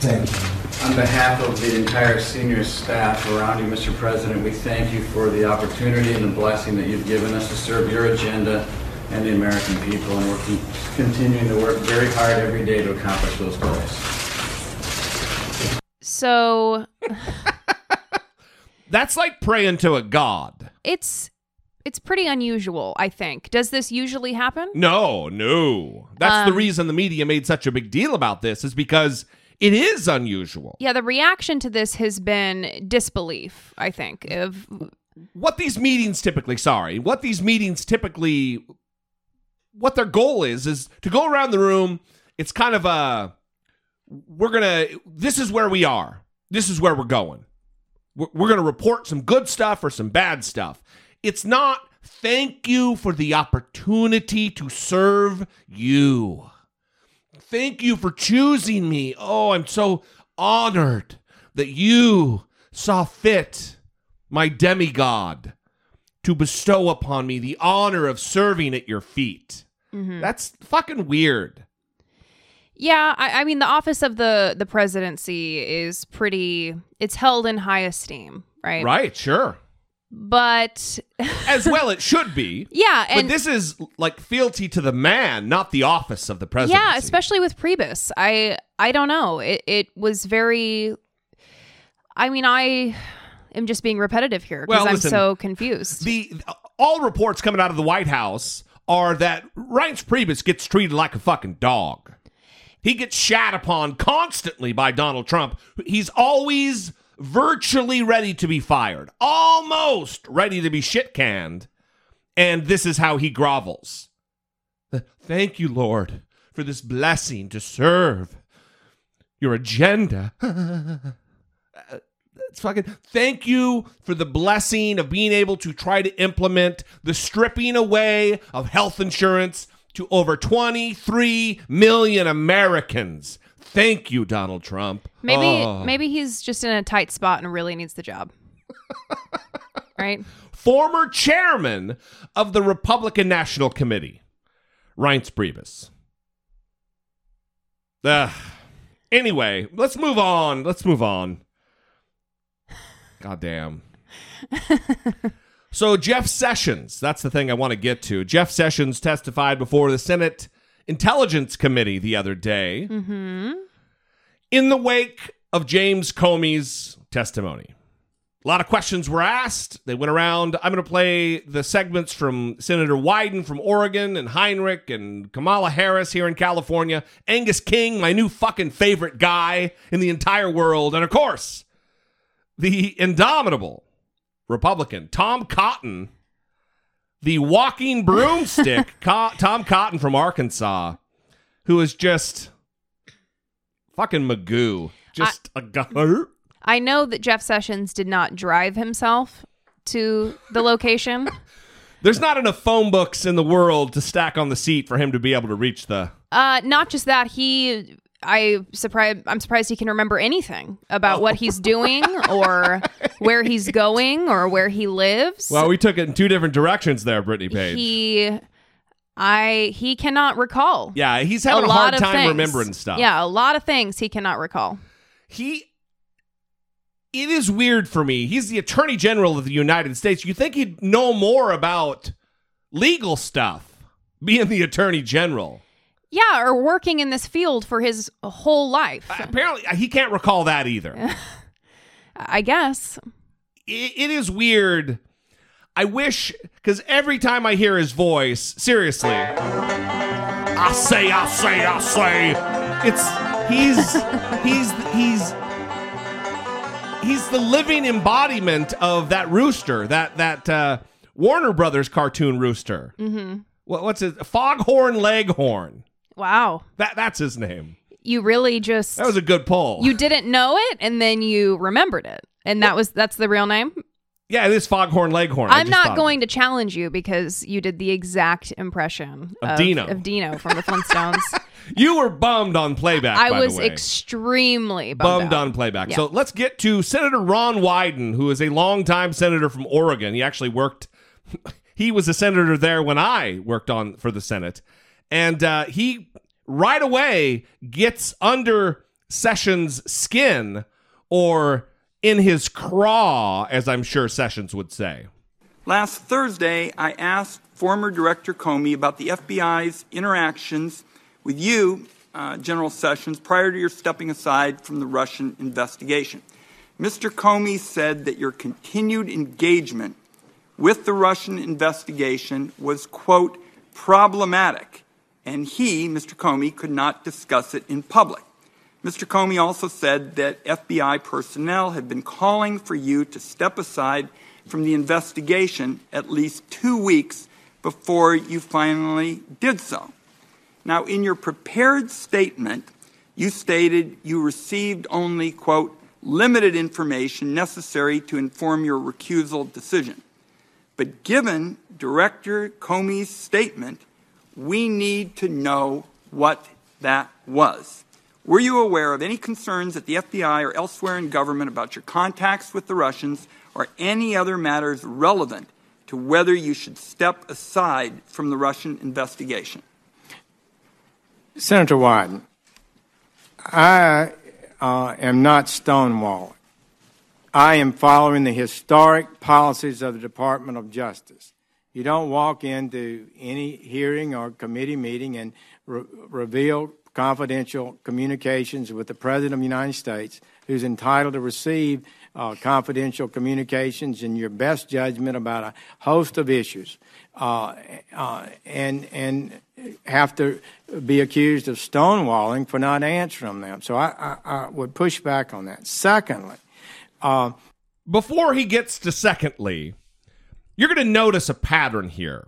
Thank you. On behalf of the entire senior staff around you, Mr. President, we thank you for the opportunity and the blessing that you've given us to serve your agenda and the American people, and we're continuing to work very hard every day to accomplish those goals. So That's like praying to a god. it's it's pretty unusual, I think. Does this usually happen? No, no. That's the Um, reason the media made such a big deal about this is because it is unusual. Yeah, the reaction to this has been disbelief, I think. Of What these meetings typically, sorry, what these meetings typically what their goal is is to go around the room. It's kind of a we're going to this is where we are. This is where we're going. We're, we're going to report some good stuff or some bad stuff. It's not thank you for the opportunity to serve you. Thank you for choosing me. Oh, I'm so honored that you saw fit, my demigod, to bestow upon me the honor of serving at your feet. Mhm. That's fucking weird. Yeah, I, I mean the office of the the presidency is pretty it's held in high esteem, right? Right, sure. But As well it should be. Yeah, but this is like fealty to the man, not the office of the president. Yeah, especially with Priebus. I I don't know. It it was very I mean, I am just being repetitive here because Well, I'm listen, so confused. The all reports coming out of the White House are that Reince Priebus gets treated like a fucking dog. He gets shat upon constantly by Donald Trump. He's always virtually ready to be fired, almost ready to be shit canned. And this is how he grovels. Thank you, Lord, for this blessing to serve your agenda. Uh, it's fucking thank you for the blessing of being able to try to implement the stripping away of health insurance to over 23 million Americans. Thank you, Donald Trump. maybe Oh. maybe he's just in a tight spot and really needs the job. right? former chairman of the Republican National Committee, Reince Priebus. Ugh. Anyway, let's move on. Let's move on. God damn. so, Jeff Sessions, that's the thing I want to get to. Jeff Sessions testified before the Senate Intelligence Committee the other day Mhm. in the wake of James Comey's testimony. A lot of questions were asked. They went around. I'm going to play the segments from Senator Wyden from Oregon and Heinrich and Kamala Harris here in California, Angus King, my new fucking favorite guy in the entire world, and of course, the indomitable Republican Tom Cotton, the walking broomstick Co- Tom Cotton from Arkansas, who is just fucking Magoo. Just a guy. I know that Jeff Sessions did not drive himself to the location. There's not enough phone books in the world to stack on the seat for him to be able to reach the. Uh, not just that, he I surprised. I'm surprised he can remember anything about what he's doing or where he's going or where he lives. Well, we took it in two different directions there, Brittany Page. he, I, he cannot recall. yeah, he's having a, lot hard of time things. remembering stuff. Yeah, a lot of things he cannot recall. He it is weird for me. He's the Attorney General of the United States. You think he'd know more about legal stuff being the Attorney General. Yeah, or working in this field for his whole life. Apparently, he can't recall that either. I guess. it, it is weird. I wish because every time I hear his voice, seriously, I say, I say, I say, it's he's he's he's he's the living embodiment of that rooster, that that uh, Warner Brothers cartoon rooster. Mm-hmm. What, what's it? Foghorn Leghorn. Wow. That that's his name. You really just That was a good poll. you didn't know it and then you remembered it. And that was that's the real name? yeah, it is Foghorn Leghorn. I'm not going to challenge you because you did the exact impression Of Dino. of Dino from the Flintstones. You were bummed on playback. I by was the way. extremely bummed, bummed on playback. Yeah. So let's get to Senator Ron Wyden, who is a longtime senator from Oregon. He actually worked. he was a senator there when I worked on for the Senate, and uh, he right away gets under Sessions' skin or in his craw, as I'm sure Sessions would say. Last Thursday, I asked former Director Comey about the FBI's interactions with you, uh, General Sessions, prior to your stepping aside from the Russian investigation. Mr. Comey said that your continued engagement with the Russian investigation was, quote, problematic, and he, Mr. Comey, could not discuss it in public. Mr. Comey also said that FBI personnel had been calling for you to step aside from the investigation at least two weeks before you finally did so. Now, in your prepared statement, you stated you received only, quote, limited information necessary to inform your recusal decision. But given Director Comey's statement, we need to know what that was. Were you aware of any concerns at the FBI or elsewhere in government about your contacts with the Russians or any other matters relevant to whether you should step aside from the Russian investigation? Senator Wyden, I uh, am not stonewalling. I am following the historic policies of the Department of Justice. You don't walk into any hearing or committee meeting and re- reveal confidential communications with the President of the United States, who's entitled to receive uh, confidential communications in your best judgment about a host of issues, uh, uh, and and have to be accused of stonewalling for not answering them. So I, I, I would push back on that. Secondly, uh, before he gets to secondly, you're going to notice a pattern here.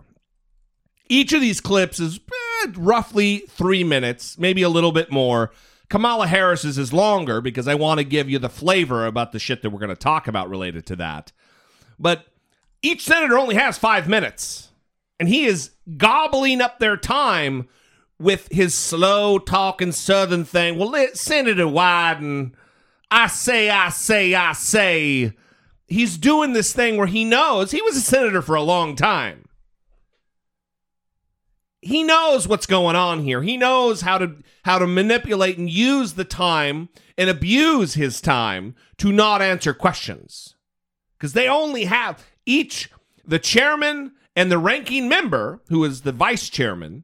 Each of these clips is eh, roughly three minutes, maybe a little bit more. Kamala Harris's is longer because I want to give you the flavor about the shit that we're going to talk about related to that. But each senator only has five minutes, and he is gobbling up their time with his slow talking Southern thing. Well, let Senator Wyden, I say, I say, I say. He's doing this thing where he knows he was a senator for a long time he knows what's going on here. He knows how to how to manipulate and use the time and abuse his time to not answer questions. Cuz they only have each the chairman and the ranking member who is the vice chairman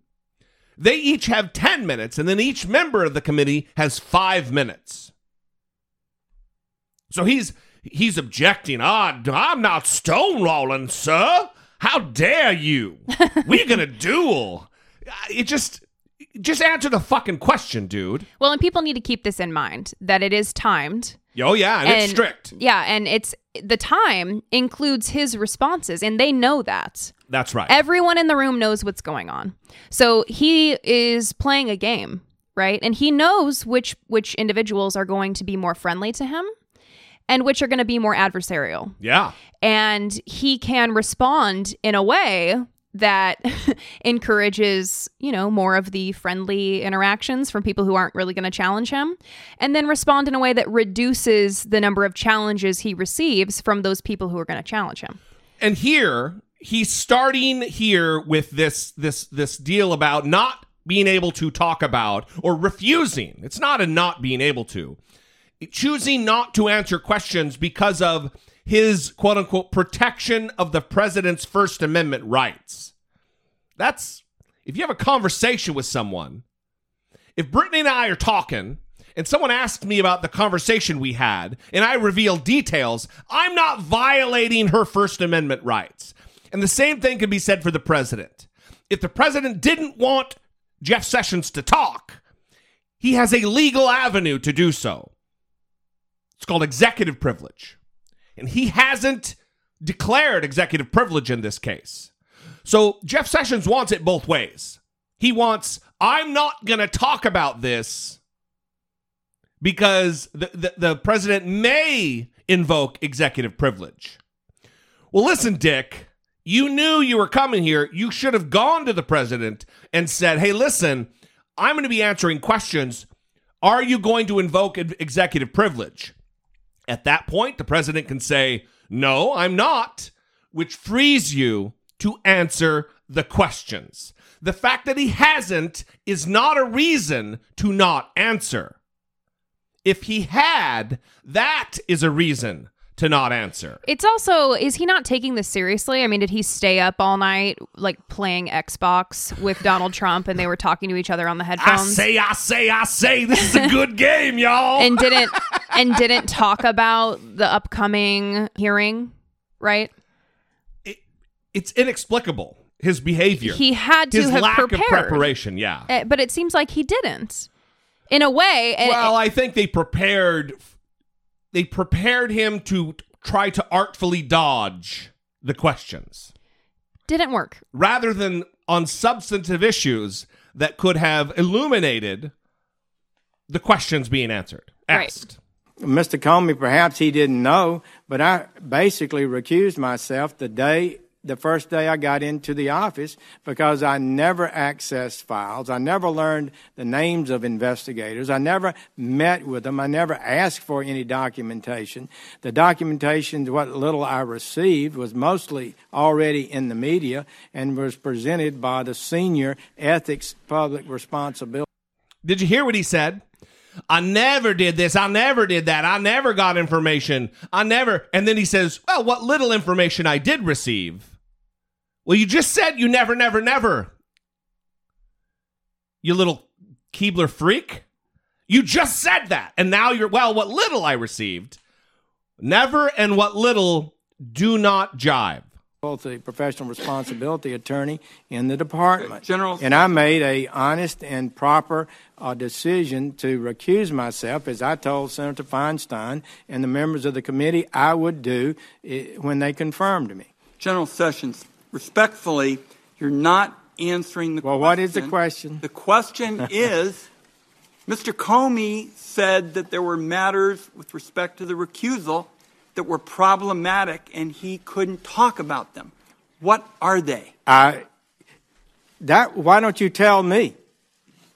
they each have 10 minutes and then each member of the committee has 5 minutes. So he's he's objecting, "Ah, I'm not stonewalling, sir. How dare you? We're going to duel." it just just answer the fucking question, dude. Well, and people need to keep this in mind that it is timed. Oh yeah, and, it's strict. Yeah, and it's the time includes his responses, and they know that. That's right. Everyone in the room knows what's going on. So he is playing a game, right? And he knows which which individuals are going to be more friendly to him and which are going to be more adversarial. Yeah. And he can respond in a way that encourages, you know, more of the friendly interactions from people who aren't really going to challenge him, and then respond in a way that reduces the number of challenges he receives from those people who are going to challenge him. And here he's starting here with this this this deal about not being able to talk about or refusing. It's not a not being able to. Choosing not to answer questions because of his quote unquote protection of the president's First Amendment rights. That's if you have a conversation with someone, if Brittany and I are talking and someone asked me about the conversation we had and I reveal details, I'm not violating her First Amendment rights. And the same thing can be said for the president. If the president didn't want Jeff Sessions to talk, he has a legal avenue to do so. It's called executive privilege. And he hasn't declared executive privilege in this case. So Jeff Sessions wants it both ways. He wants, I'm not going to talk about this because the, the, the, president may invoke executive privilege. Well, listen, Dick, you knew you were coming here. You should have gone to the president and said, hey, listen, I'm going to be answering questions. Are you going to invoke executive privilege? At that point, the president can say, No, I'm not, which frees you to answer the questions. The fact that he hasn't is not a reason to not answer. If he had, that is a reason to not answer. It's also, is he not taking this seriously? I mean, did he stay up all night, like playing Xbox with Donald Trump and they were talking to each other on the headphones? I say, I say, I say, this is a good game, y'all. And didn't, and didn't talk about the upcoming hearing, right? It, it's inexplicable, his behavior. He had to his have lack prepared. of preparation, yeah. Uh, but it seems like he didn't. In a way. well, I think they prepared they prepared him to try to artfully dodge the questions. Didn't work. Rather than on substantive issues that could have illuminated the questions being answered, asked. Right. Mr. Comey, perhaps he didn't know, but I basically recused myself the day the first day I got into the office because I never accessed files. I never learned the names of investigators. I never met with them. I never asked for any documentation. The documentation, what little I received, was mostly already in the media and was presented by the senior ethics public responsibility. Did you hear what he said? I never did this. I never did that. I never got information. I never. And then he says, Well, what little information I did receive. Well, you just said you never, never, never. You little Keebler freak. You just said that. And now you're, well, what little I received. Never and what little do not jive. Both the professional responsibility attorney in the department. General. And I made a honest and proper uh, decision to recuse myself, as I told Senator Feinstein and the members of the committee I would do it, when they confirmed me. General Sessions, respectfully, you're not answering the well, question. Well, what is the question? The question is Mr. Comey said that there were matters with respect to the recusal that were problematic and he couldn't talk about them. What are they? I, that, why don't you tell me?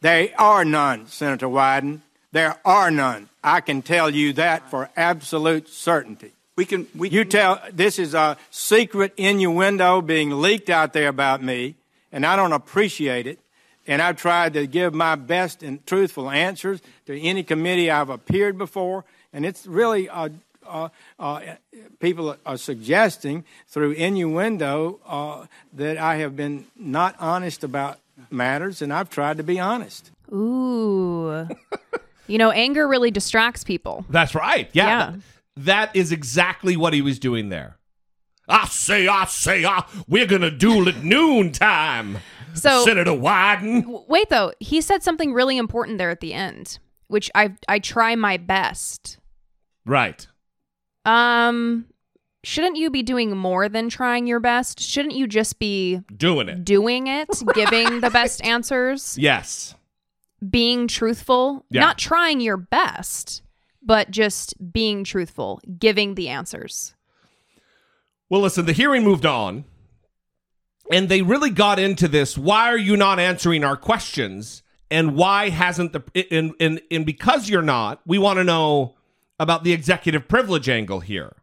There are none, Senator Wyden. There are none. I can tell you that for absolute certainty. We can. We you can, tell this is a secret innuendo being leaked out there about me, and I don't appreciate it. And I've tried to give my best and truthful answers to any committee I've appeared before, and it's really uh, uh, uh, people are suggesting through innuendo uh, that I have been not honest about matters, and I've tried to be honest. Ooh. you know, anger really distracts people. That's right. Yeah. Yeah. That, is exactly what he was doing there. I say, I say, I, we're going to duel at noontime. So, Senator Wyden. Wait, though. He said something really important there at the end, which I I try my best. Right. Um, shouldn't you be doing more than trying your best? Shouldn't you just be doing it, doing it, giving the best answers? Yes. Being truthful, Yeah. not trying your best, but just being truthful, giving the answers. Well, listen, the hearing moved on. and they really got into this. Why are you not answering our questions? And why hasn't the and and, and because you're not, we want to know about the executive privilege angle here.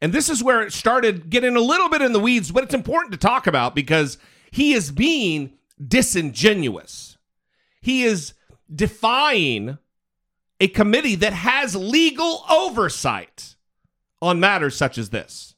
And this is where it started getting a little bit in the weeds, but it's important to talk about because he is being disingenuous. He is defying a committee that has legal oversight on matters such as this.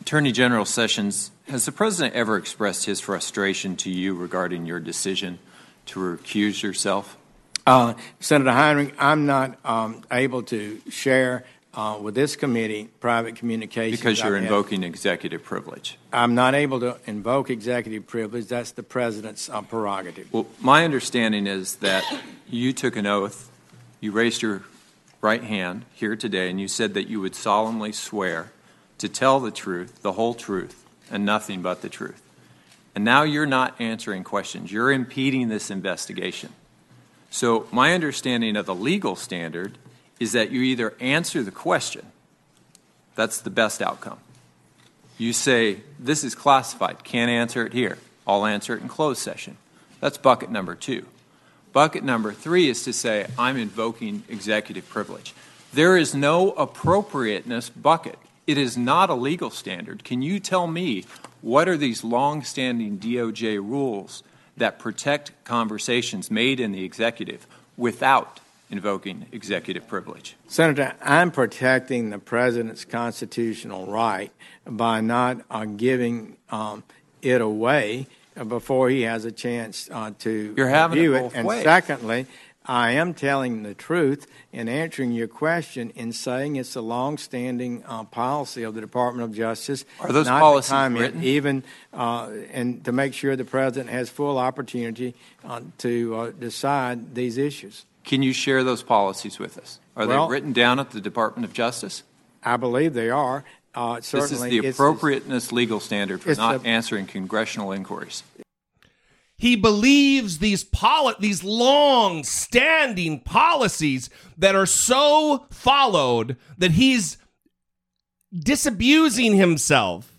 Attorney General Sessions, has the president ever expressed his frustration to you regarding your decision to recuse yourself? Uh, Senator Heinrich, I'm not um, able to share uh, with this committee private communications. Because you're invoking executive privilege. I'm not able to invoke executive privilege. That's the president's uh, prerogative. Well, my understanding is that you took an oath, you raised your right hand here today, and you said that you would solemnly swear to tell the truth, the whole truth, and nothing but the truth. And now you're not answering questions. You're impeding this investigation. So, my understanding of the legal standard is that you either answer the question, that's the best outcome. You say, This is classified, can't answer it here. I'll answer it in closed session. That's bucket number two. Bucket number three is to say, I'm invoking executive privilege. There is no appropriateness bucket. It is not a legal standard. Can you tell me what are these long-standing DOJ rules that protect conversations made in the executive without invoking executive privilege? Senator, I'm protecting the president's constitutional right by not uh, giving um, it away before he has a chance uh, to You're having it both And ways. secondly, I am telling the truth in answering your question in saying it's a long-standing uh, policy of the Department of Justice. Are those not policies comment, written? Even uh, and to make sure the president has full opportunity uh, to uh, decide these issues. Can you share those policies with us? Are Well- they written down at the Department of Justice? I believe they are. Uh, This is certainly, the it's- appropriateness legal standard for not the- answering congressional inquiries. He believes these poli- these long-standing policies that are so followed that he's disabusing himself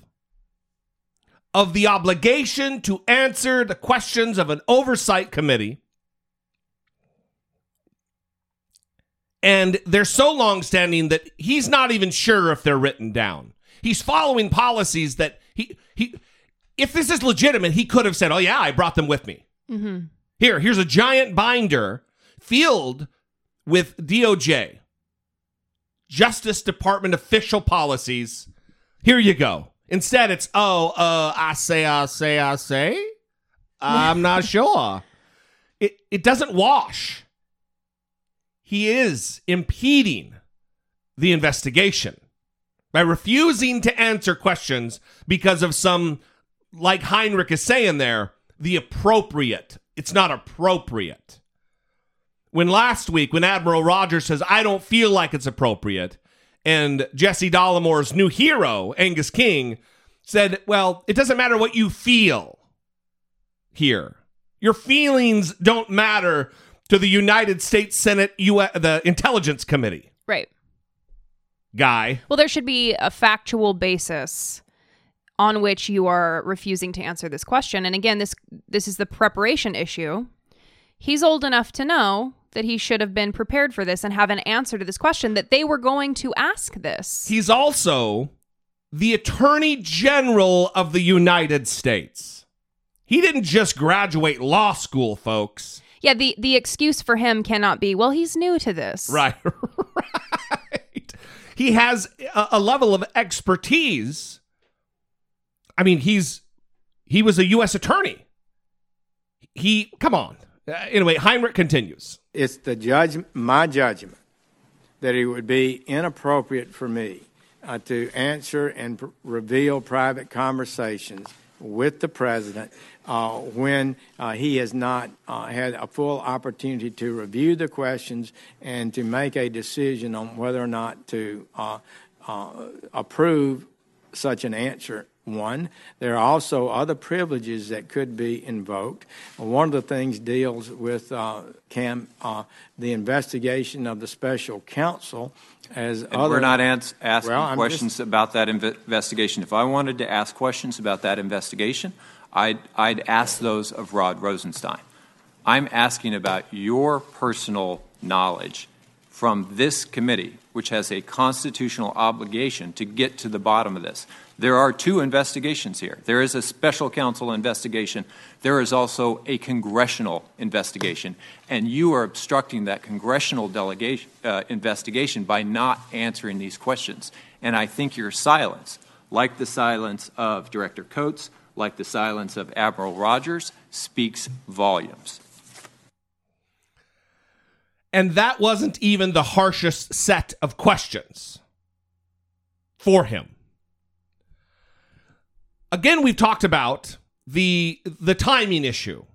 of the obligation to answer the questions of an oversight committee. And they're so long-standing that he's not even sure if they're written down. He's following policies that he he if this is legitimate, he could have said, "Oh yeah, I brought them with me." Mm-hmm. Here, here's a giant binder filled with DOJ, Justice Department official policies. Here you go. Instead, it's, oh, uh, I say, I say, I say. I'm not sure. It, it doesn't wash. He is impeding the investigation by refusing to answer questions because of some, like Heinrich is saying there, the appropriate. It's not appropriate. When last week, when Admiral Rogers says, I don't feel like it's appropriate, and Jesse Dollamore's new hero, Angus King, said, Well, it doesn't matter what you feel here. Your feelings don't matter to the United States Senate, U- the Intelligence Committee Right. guy. Well, there should be a factual basis on which you are refusing to answer this question. And again, this this is the preparation issue. He's old enough to know that he should have been prepared for this and have an answer to this question that they were going to ask this. He's also the Attorney General of the United States. He didn't just graduate law school, folks. Yeah, the the excuse for him cannot be, well, he's new to this. Right. right. He has a, a level of expertise. I mean, he's he was a U.S. attorney. He come on. Uh, anyway, Heinrich continues. It's the judge, my judgment, that it would be inappropriate for me uh, to answer and pr- reveal private conversations with the president uh, when uh, he has not uh, had a full opportunity to review the questions and to make a decision on whether or not to uh, uh, approve such an answer. One, there are also other privileges that could be invoked. One of the things deals with uh, Cam, uh, the investigation of the special counsel, as And other. we're not ans- asking Well, questions just- about that inve- investigation. If I wanted to ask questions about that investigation, I'd, I'd ask those of Rod Rosenstein. I'm asking about your personal knowledge from this committee, which has a constitutional obligation to get to the bottom of this. There are two investigations here. There is a special counsel investigation. There is also a congressional investigation. And you are obstructing that congressional delegation, uh, investigation by not answering these questions. And I think your silence, like the silence of Director Coats, like the silence of Admiral Rogers, speaks volumes. And that wasn't even the harshest set of questions for him. Again, we've talked about the the timing issue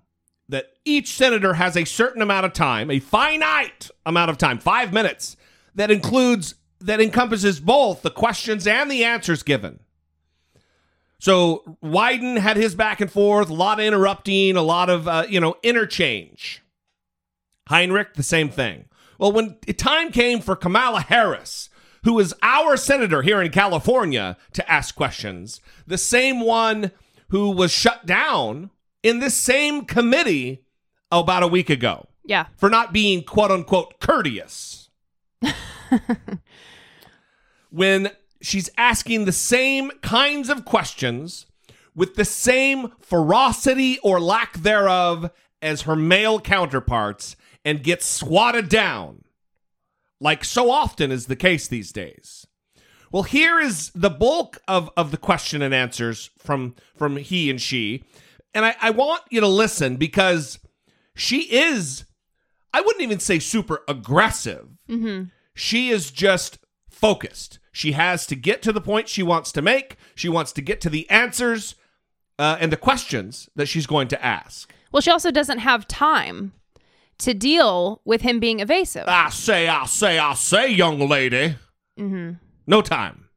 that each senator has a certain amount of time, a finite amount of time, 5 minutes that includes that encompasses both the questions and the answers given. So Wyden had his back and forth, a lot of interrupting, a lot of uh, you know interchange. Heinrich, the same thing. Well, when time came for Kamala Harris, who is our senator here in California, to ask questions, the same one who was shut down in this same committee about a week ago. Yeah. For not being quote unquote courteous. when she's asking the same kinds of questions with the same ferocity or lack thereof as her male counterparts and gets swatted down, like so often is the case these days. Well, here is the bulk of, of the question and answers from from he and she. And I, I want you to listen because she is, I wouldn't even say super aggressive. Mm-hmm. She is just focused. She has to get to the point she wants to make. She wants to get to the answers uh, and the questions that she's going to ask. Well, she also doesn't have time to deal with him being evasive. I say, I say, I say, young lady. Mm-hmm. No time.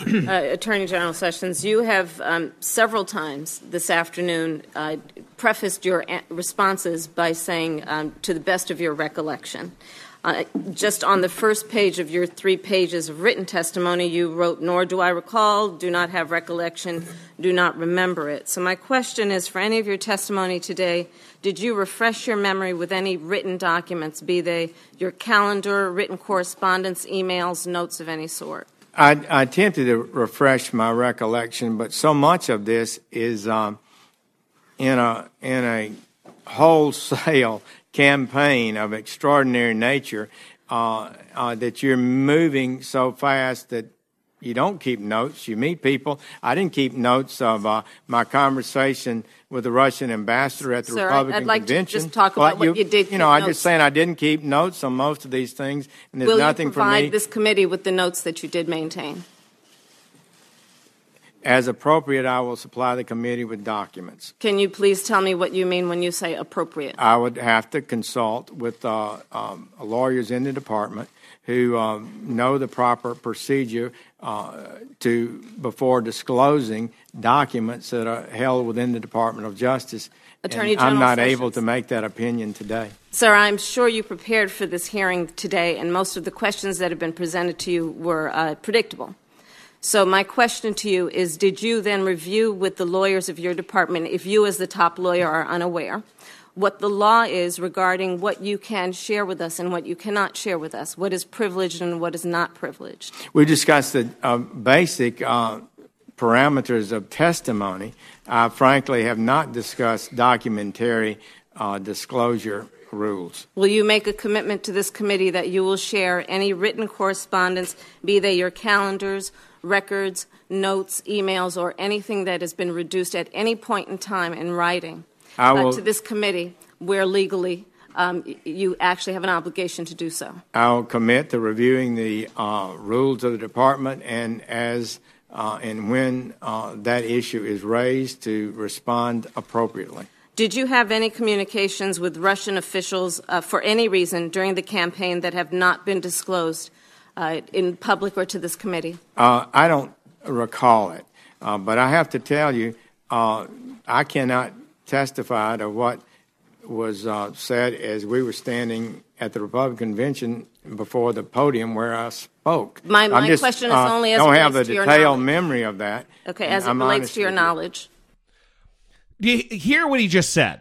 uh, Attorney General Sessions, you have um, several times this afternoon uh, prefaced your a- responses by saying, um, to the best of your recollection. Uh, just on the first page of your three pages of written testimony, you wrote, Nor do I recall, do not have recollection, do not remember it. So, my question is for any of your testimony today, did you refresh your memory with any written documents, be they your calendar, written correspondence, emails, notes of any sort? I, I attempted to refresh my recollection, but so much of this is um, in a in a wholesale campaign of extraordinary nature uh, uh, that you're moving so fast that you don't keep notes. You meet people. I didn't keep notes of uh, my conversation with the Russian ambassador at the Sir, Republican I'd like to convention. just talk about what you did You know, I'm notes. just saying I didn't keep notes on most of these things, and there's Will nothing you for provide me. this committee with the notes that you did maintain? As appropriate, I will supply the committee with documents. Can you please tell me what you mean when you say appropriate? I would have to consult with uh, um, lawyers in the department who um, know the proper procedure uh, to before disclosing documents that are held within the Department of Justice. Attorney And I'm General not able to make that opinion today. Sir, I'm sure you prepared for this hearing today, and most of the questions that have been presented to you were uh, predictable. So, my question to you is Did you then review with the lawyers of your department, if you, as the top lawyer, are unaware, what the law is regarding what you can share with us and what you cannot share with us? What is privileged and what is not privileged? We discussed the uh, basic uh, parameters of testimony. I frankly have not discussed documentary uh, disclosure rules. Will you make a commitment to this committee that you will share any written correspondence, be they your calendars, records, notes, emails, or anything that has been reduced at any point in time in writing uh, to this committee where legally um, you actually have an obligation to do so? I'll commit to reviewing the uh, rules of the department and as uh, and when uh, that issue is raised to respond appropriately. Did you have any communications with Russian officials uh, for any reason during the campaign that have not been disclosed uh, in public or to this committee? Uh, I don't recall it, uh, but I have to tell you, uh, I cannot testify to what was uh, said as we were standing at the Republican convention before the podium where I spoke. My- my just, question is uh, only as don't relates have the to detailed memory of that. Okay, as it I'm relates to your with you. knowledge. Do you hear what he just said?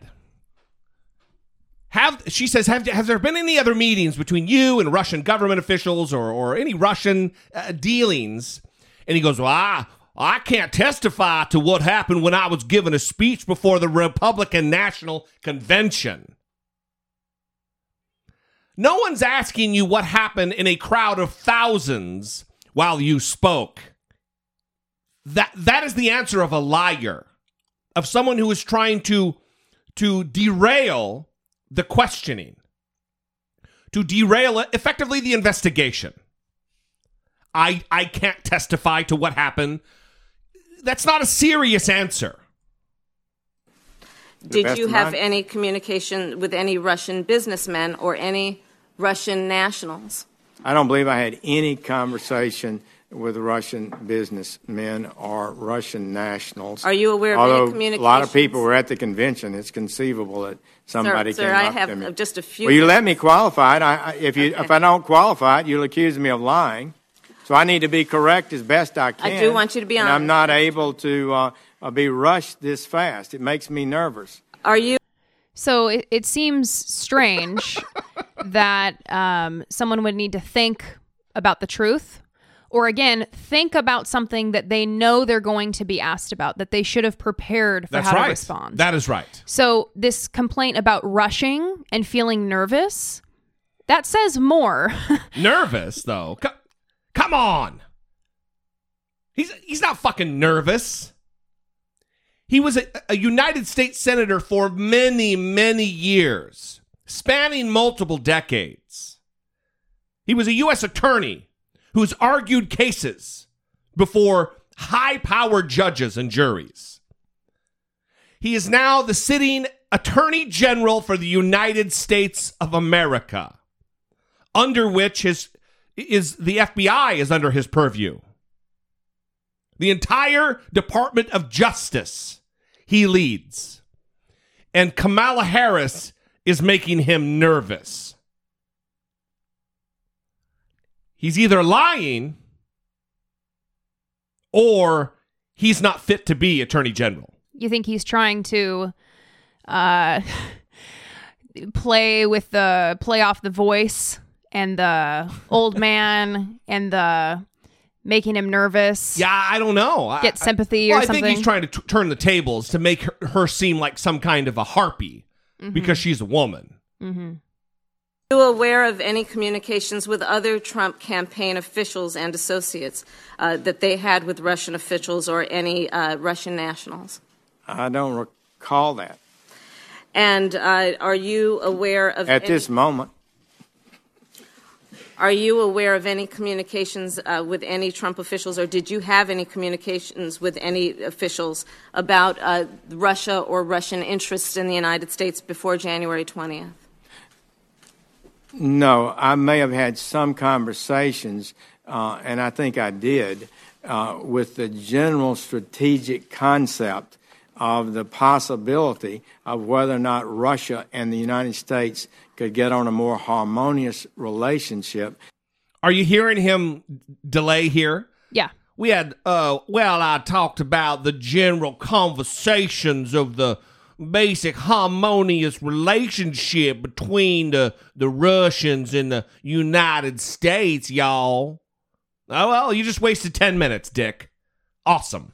Have she says have there been any other meetings between you and Russian government officials or or any Russian uh, dealings? And he goes, "Well, I I can't testify to what happened when I was given a speech before the Republican National Convention." No one's asking you what happened in a crowd of thousands while you spoke. That that is the answer of a liar, of someone who is trying to to derail the questioning, to derail effectively the investigation. I I can't testify to what happened. That's not a serious answer. Did you have my- any communication with any Russian businessmen or any Russian nationals? I don't believe I had any conversation with Russian businessmen or Russian nationals. Are you aware of any Although a lot of people were at the convention, it's conceivable that somebody sir, came I up have to me. just a few. Well, you let me qualify it. I, I, if you if I don't qualify it, you'll accuse me of lying. So I need to be correct as best I can. I do want you to be and honest. I'm not able to uh, uh, be rushed this fast. It makes me nervous. Are you? So it, it seems strange that um, someone would need to think about the truth, or again, think about something that they know they're going to be asked about, that they should have prepared for That's how right. to respond. That is right. So this complaint about rushing and feeling nervous, that says more. Nervous though. Co- come on. He's he's not fucking nervous. He was a, a United States senator for many, many years, spanning multiple decades. He was a U.S. attorney who's argued cases before high powered judges and juries. He is now the sitting Attorney General for the United States of America, under which his is the FBI is under his purview. The entire Department of Justice he leads. And Kamala Harris is making him nervous. He's either lying or he's not fit to be Attorney General. you think he's trying to uh, play with the play off the voice and the old man and the making him nervous. Yeah, I don't know. Get sympathy well, or something. I think he's trying to t- turn the tables to make her, her seem like some kind of a harpy Mhm. because she's a woman. Mm-hmm. Are you aware of any communications with other Trump campaign officials and associates uh, that they had with Russian officials or any uh, Russian nationals? I don't recall that And uh, are you aware of at any, this moment. Are you aware of any communications uh, with any Trump officials, or did you have any communications with any officials about uh, Russia or Russian interests in the United States before January 20th? No, I may have had some conversations, uh, and I think I did, uh, with the general strategic concept of the possibility of whether or not Russia and the United States could get on a more harmonious relationship. Are you hearing him delay here? Yeah. We had, uh, well, I talked about the general conversations of the basic harmonious relationship between the, the Russians and the United States, y'all. Oh, well, you just wasted 10 minutes, Dick. Awesome.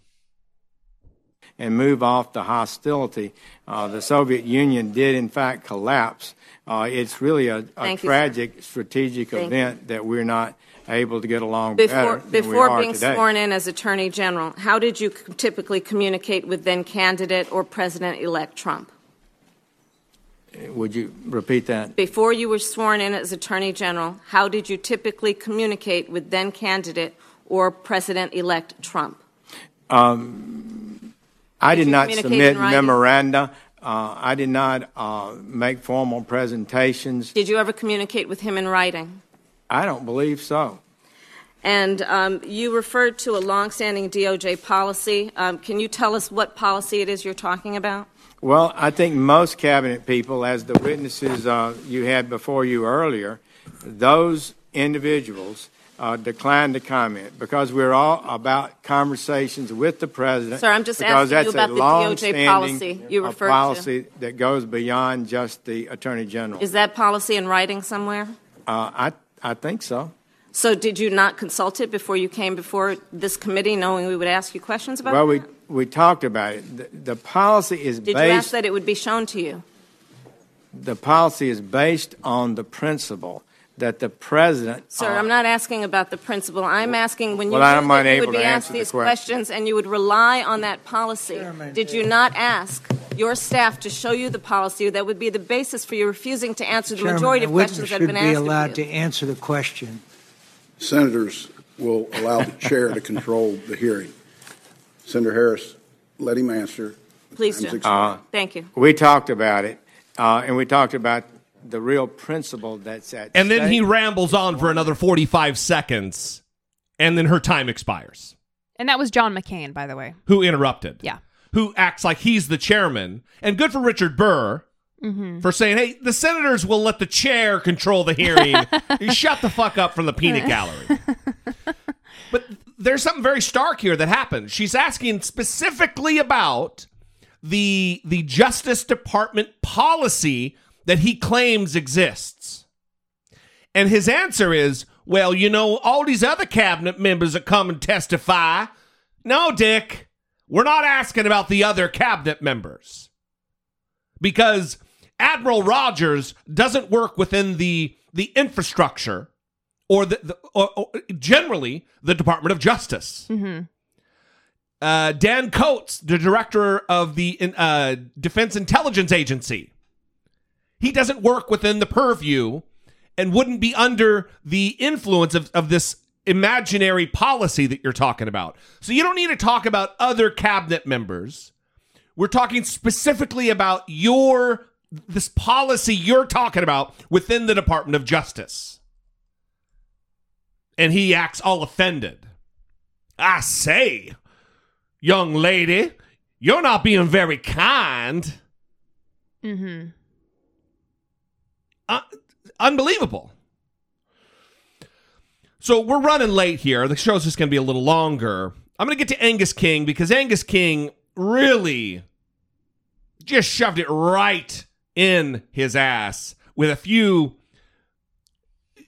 and move off the hostility. Uh, the Soviet Union did, in fact, collapse. Uh, it's really a, a Thank you, tragic strategic Thank event that we're not able to get along Before, better than we before being today. sworn in as Attorney General, how did you typically communicate with then candidate or President elect Trump? Would you repeat that? Before you were sworn in as Attorney General, how did you typically communicate with then candidate or President elect Trump? Um, I Did did not submit memoranda. Uh, I did not uh, make formal presentations. Did you ever communicate with him in writing? I don't believe so. And um, you referred to a longstanding DOJ policy. Um, can you tell us what policy it is you're talking about? Well, I think most cabinet people, as the witnesses uh, you had before you earlier, those individuals uh, declined to comment because we're all about conversations with the president. Sir, I'm just asking you about the DOJ policy you uh, referred to. policy that goes beyond just the attorney general. Is that policy in writing somewhere? Uh, I I think so. So did you not consult it before you came before this committee, knowing we would ask you questions about it? Well, we we talked about it. The, the policy is Did based. you ask that it would be shown to you? the policy is based on the principle that the president. Sir, uh, I'm not asking about the principle. I'm asking when you Well, I'm knew that you would be asked answer the these questions and you would rely on that policy. Did you not ask your staff to show you the policy that would be the basis for you refusing to answer the Chairman, majority of questions that have should been be asked of allowed you? to answer the question. Senators will allow the chair to control the hearing. Senator Harris, let him answer. Please do. expired. Thank you. We talked about it, uh, and we talked about the real principle that's at And then he rambles on for another 45 seconds, and then her time expires. And that was John McCain, by the way. Who interrupted? Yeah. Who acts like he's the chairman. And good for Richard Burr Mhm. for saying, hey, the senators will let the chair control the hearing. you shut the fuck up from the peanut gallery. but there's something very stark here that happens. She's asking specifically about the the Justice Department policy that he claims exists. And his answer is, well, you know, all these other cabinet members that come and testify. No, Dick, we're not asking about the other cabinet members. Because Admiral Rogers doesn't work within the the infrastructure or the, the or, or generally the Department of Justice. Mm-hmm. Uh, Dan Coats, the director of the uh, Defense Intelligence Agency, he doesn't work within the purview and wouldn't be under the influence of, of this imaginary policy that you're talking about. So you don't need to talk about other cabinet members. We're talking specifically about your this policy you're talking about within the Department of Justice. And he acts all offended. I say, young lady, you're not being very kind. Mm-hmm. Uh, unbelievable. So we're running late here. The show's just going to be a little longer. I'm going to get to Angus King because Angus King really just shoved it right in his ass with a few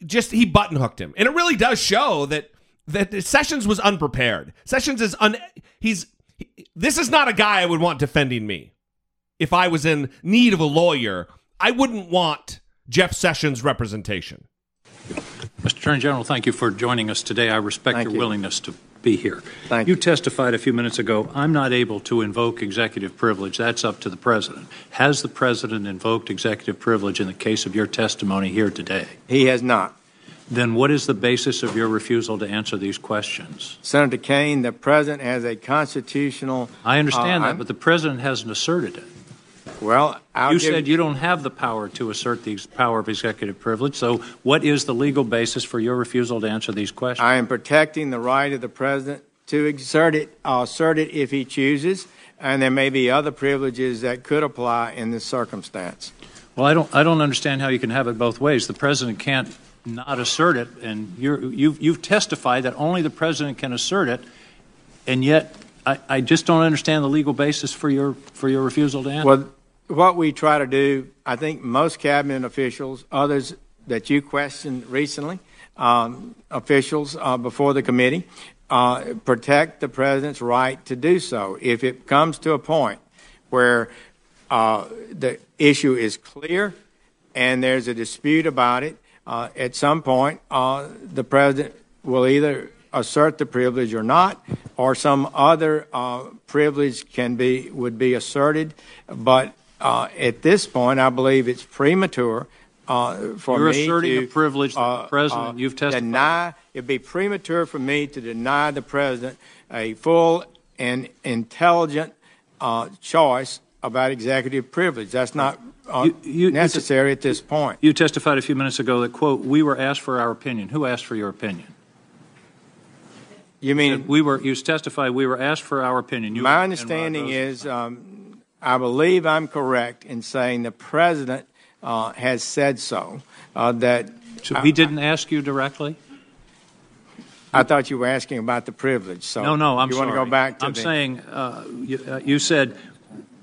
just he button hooked him. And it really does show that that Sessions was unprepared. Sessions is un he's he- this is not a guy I would want defending me. If I was in need of a lawyer, I wouldn't want Jeff Sessions representation. Mr. Attorney General, thank you for joining us today. I respect Thank your you. willingness to be here. Thank you you testified a few minutes ago, I'm not able to invoke executive privilege. That's up to the President. Has the President invoked executive privilege in the case of your testimony here today? He has not. Then what is the basis of your refusal to answer these questions? Senator King, the president has a constitutional. I understand uh, that, but the President hasn't asserted it. Well, I'll you give- said you don't have the power to assert the power of executive privilege. So, what is the legal basis for your refusal to answer these questions? I am protecting the right of the president to exert it, uh, assert it if he chooses, and there may be other privileges that could apply in this circumstance. Well, I don't. I don't understand how you can have it both ways. The president can't not assert it, and you're, you've you've testified that only the president can assert it, and yet I, I just don't understand the legal basis for your for your refusal to answer. Well, what we try to do, I think most cabinet officials, others that you questioned recently, um, officials uh, before the committee, uh, protect the president's right to do so. If it comes to a point where uh, the issue is clear and there's a dispute about it, uh, at some point, uh, the president will either assert the privilege or not, or some other uh, privilege can be would be asserted. But uh, at this point, I believe it's premature uh, for You're me asserting to a privilege that the uh, president- you've testified- deny. It'd be premature for me to deny the president a full and intelligent choice about executive privilege. That's not necessary at this point. You testified a few minutes ago that quote We were asked for our opinion. Who asked for your opinion? You mean we were? You testified we were asked for our opinion. You My understanding is, um, I believe I'm correct in saying the president uh, has said so. Uh, that So he didn't ask you directly. I thought you were asking about the privilege. So no, no, I'm you sorry. want to go back to I'm the, saying, uh, you, uh, you said,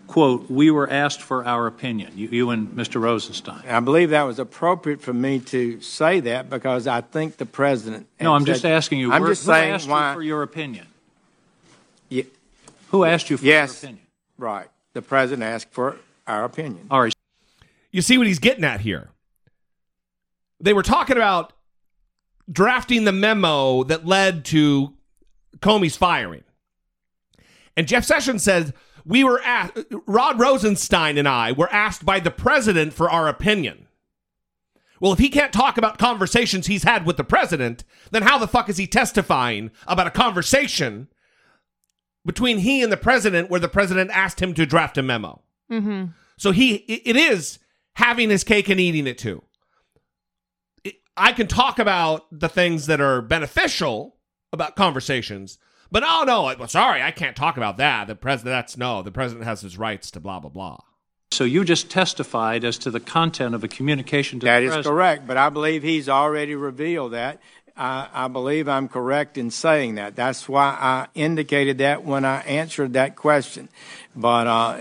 quote, we were asked for our opinion, you, you and Mr. Rosenstein. I believe that was appropriate for me to say that because I think the president. No, I'm said- just asking you, I'm just who saying asked why. you for your opinion? Ye- Who asked you for yes, your opinion? right. The president asked for our opinion. All right. You see what he's getting at here. They were talking about drafting the memo that led to Comey's firing. And Jeff Sessions said, We were asked, Rod Rosenstein and I were asked by the president for our opinion. Well, if he can't talk about conversations he's had with the president, then how the fuck is he testifying about a conversation between he and the president where the president asked him to draft a memo? Mm-hmm. So he it it is having his cake and eating it too. I can talk about the things that are beneficial about conversations, but oh no, I- well, sorry, I can't talk about that. The president, that's no, the president has his rights to blah blah blah. So you just testified as to the content of a communication to That the is president. correct, but I believe he's already revealed that. I, I believe I'm correct in saying that. That's why I indicated that when I answered that question. But uh,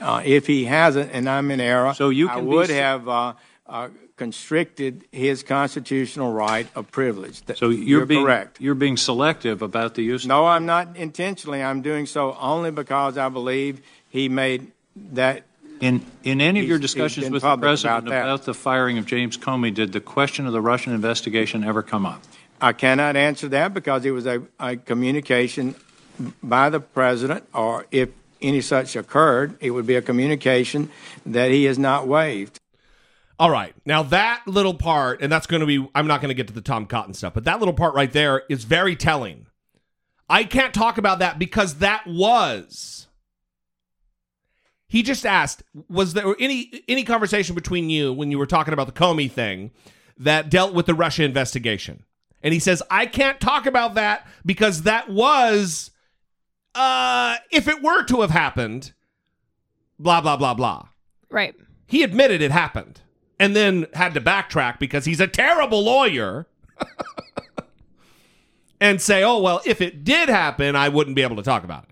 uh, if he hasn't, and I'm in error, So you I be would s- have uh, uh, constricted his constitutional right of privilege. So you're, being correct. you're being selective about the use. No, I'm not intentionally. I'm doing so only because I believe he made that In in any of your discussions with the president about that. the firing of James Comey, did the question of the Russian investigation ever come up? I cannot answer that because it was a, a communication by the president, or if any such occurred, it would be a communication that he has not waived. All right. Now that little part, and that's going to be, I'm not going to get to the Tom Cotton stuff, but that little part right there is very telling. I can't talk about that because that was. He just asked, was there any any conversation between you when you were talking about the Comey thing that dealt with the Russia investigation? And he says, I can't talk about that because that was uh if it were to have happened, blah blah blah blah. Right. He admitted it happened and then had to backtrack because he's a terrible lawyer and say, oh, well, if it did happen, I wouldn't be able to talk about it.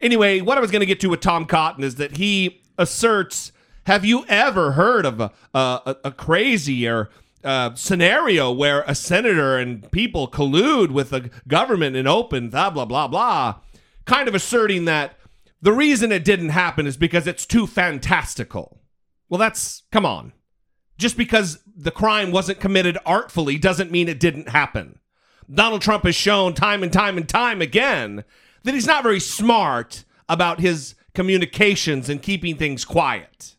Anyway, what I was going to get to with Tom Cotton is that he asserts Have you ever heard of a, a, a crazy or uh, scenario where a senator and people collude with the government in open, blah, blah, blah, blah? Kind of asserting that the reason it didn't happen is because it's too fantastical. Well, that's, come on. Just because the crime wasn't committed artfully doesn't mean it didn't happen. Donald Trump has shown time and time and time again that he's not very smart about his communications and keeping things quiet.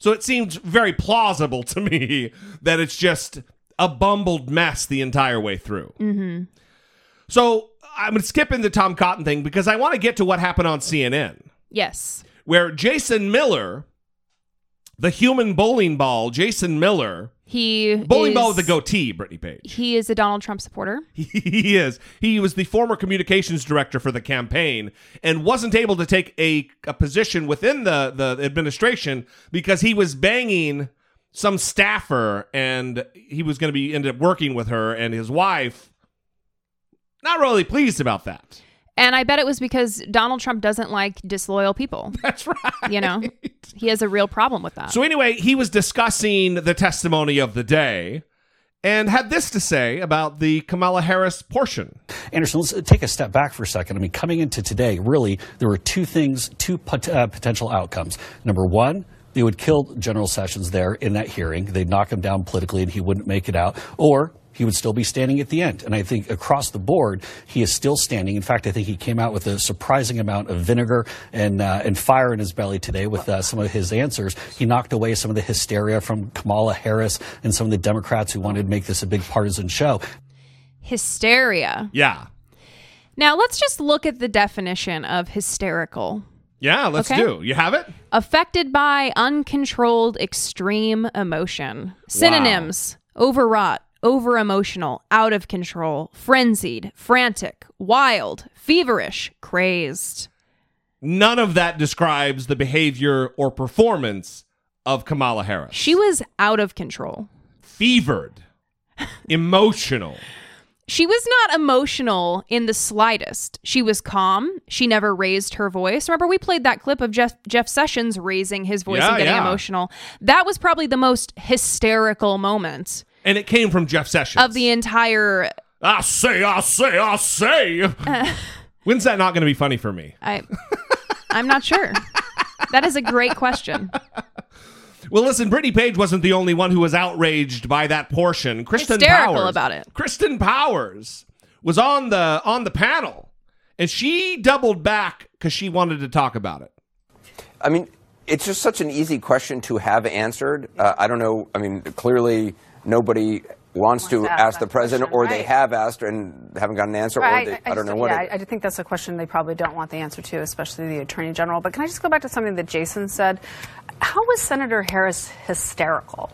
So it seems very plausible to me that it's just a bumbled mess the entire way through. Mm-hmm. So I'm going to skip into Tom Cotton thing because I want to get to what happened on CNN Yes. where Jason Miller, the human bowling ball, Jason Miller, He bowling is, ball with the goatee, Brittany Page. He is a Donald Trump supporter. He is. He was the former communications director for the campaign and wasn't able to take a, a position within the, the administration because he was banging some staffer and he was going to be ended up working with her and his wife. Not really pleased about that. And I bet it was because Donald Trump doesn't like disloyal people. That's right. You know, he has a real problem with that. So anyway, he was discussing the testimony of the day and had this to say about the Kamala Harris portion. Anderson, let's take a step back for a second. I mean, coming into today, really, there were two things, two pot- uh, potential outcomes. Number one, they would kill General Sessions there in that hearing. They'd knock him down politically and he wouldn't make it out. Or he would still be standing at the end. And I think across the board, he is still standing. In fact, I think he came out with a surprising amount of vinegar and, uh, and fire in his belly today with uh, some of his answers. He knocked away some of the hysteria from Kamala Harris and some of the Democrats who wanted to make this a big partisan show. Hysteria. Yeah. Now let's just look at the definition of hysterical. Yeah, let's Okay. do. You have it? Affected by uncontrolled extreme emotion. Synonyms overwrought, over emotional, out of control, frenzied, frantic, wild, feverish, crazed. None of that describes the behavior or performance of Kamala Harris. She was out of control. Fevered, emotional. She was not emotional in the slightest. She was calm. She never raised her voice. Remember, we played that clip of Jeff, Jeff Sessions raising his voice Yeah, and getting yeah. emotional. That was probably the most hysterical moment And it came from Jeff Sessions. of the entire. I say, I say, I say. When's that not going to be funny for me? I, I'm not sure. That is a great question. Well, listen, Brittany Page wasn't the only one who was outraged by that portion. Kirsten Hysterical Powers, about it. Kirsten Powers was on the on the panel, and she doubled back because she wanted to talk about it. I mean, it's just such an easy question to have answered. Uh, I don't know. I mean, clearly nobody wants to to ask ask the president, question, or they right. have asked and haven't gotten an answer, or they, I, just don't know what. Yeah, it- I, I think that's a question they probably don't want the answer to, especially the attorney general. But can I just go back to something that Jason said? How was Senator Harris hysterical?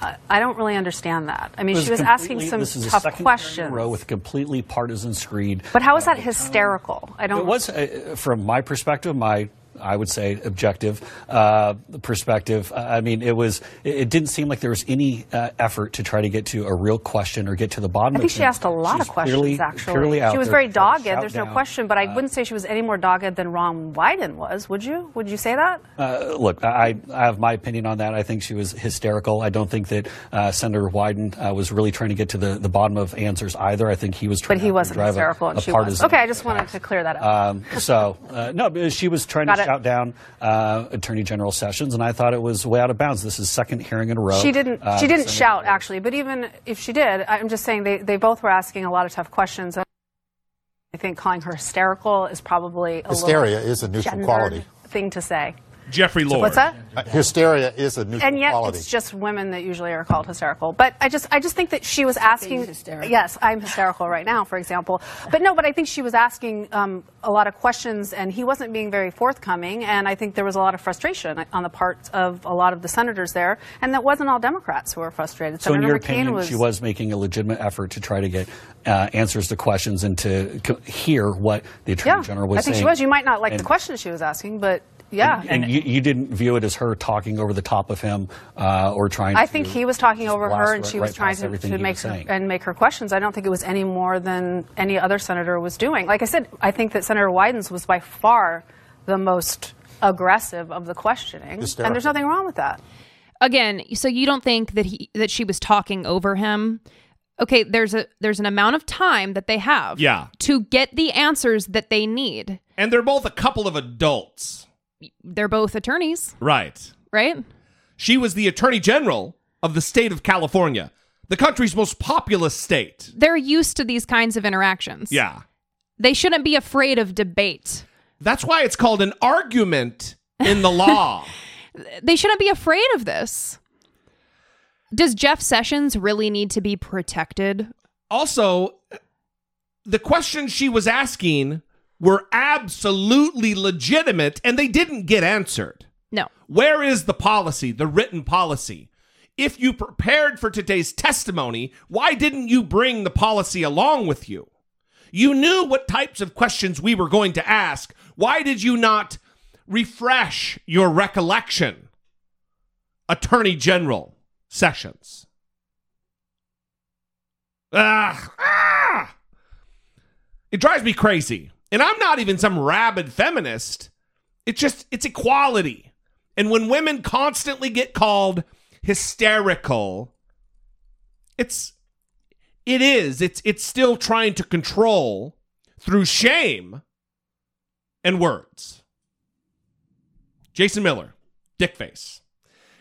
Uh, I don't really understand that. I mean, It she was asking some this is tough second year in a questions. row with completely partisan screed. But how is that hysterical? I don't. It was, uh, from my perspective, my I would say objective uh, perspective. Uh, I mean, it was. It, didn't seem like there was any uh, effort to try to get to a real question or get to the bottom. I think it. she asked a lot She's of questions, clearly- actually. out she was very dogged, there's no question, but I wouldn't say she was any more dogged than Ron Wyden was, would you? Would you say that? Uh, look, I, I have my opinion on that. I think she was hysterical. I don't think that uh, Senator Wyden uh, was really trying to get to the, the bottom of answers either. I think he was trying But he to wasn't drive a- hysterical, and a, she was. Okay, I just wanted to clear that up. Um, so uh, no, she was trying Got to. Shout down uh, Attorney General Sessions, and I thought it was way out of bounds. This is second hearing in a row. She didn't. Uh, she didn't Senator- shout actually, but even if she did, I'm just saying they, they both were asking a lot of tough questions. I think calling her hysterical is probably a Hysteria little is a neutral quality. thing to say. Jeffrey Lord. What's that? Uh, Hysteria is a neutral and yet quality. it's just women that usually are called hysterical. But I just I just think that she was asking. Yes, I'm hysterical right now, for example. But no, but I think she was asking um, a lot of questions, and he wasn't being very forthcoming. And I think there was a lot of frustration on the part of a lot of the senators there, and that wasn't all Democrats who were frustrated. So, in your McCain opinion, was. she was making a legitimate effort to try to get uh, answers to questions and to hear what the Attorney yeah, General was saying. I think saying. she was. You might not like And- the questions she was asking, but yeah. And, you, you didn't view it as her talking over the top of him uh, or trying I to think he was talking over her, and right- she was right trying to, to make was her saying. and make her questions. I don't think it was any more than any other senator was doing. Like I said, I think that Senator Wyden's was by far the most aggressive of the questioning, and there's nothing wrong with that. again so you don't think that he that she was talking over him okay there's a there's an amount of time that they have Yeah. to get the answers that they need And they're both a couple of adults. They're both attorneys Right. right She was the Attorney General of the state of California, the country's most populous state. they're used to these kinds of interactions Yeah. they shouldn't be afraid of debate That's why it's called an argument in the law. they shouldn't be afraid of this does jeff sessions really need to be protected also, the question she was asking were absolutely legitimate and they didn't get answered. No. Where is the policy, the written policy? If you prepared for today's testimony, why didn't you bring the policy along with you? You knew what types of questions we were going to ask. Why did you not refresh your recollection? Attorney General Sessions. Ah, ah! It drives me crazy. And I'm not even some rabid feminist. It's just, it's equality. And when women constantly get called hysterical, it's, it is, it's, it's still trying to control through shame and words. Jason Miller, Dickface.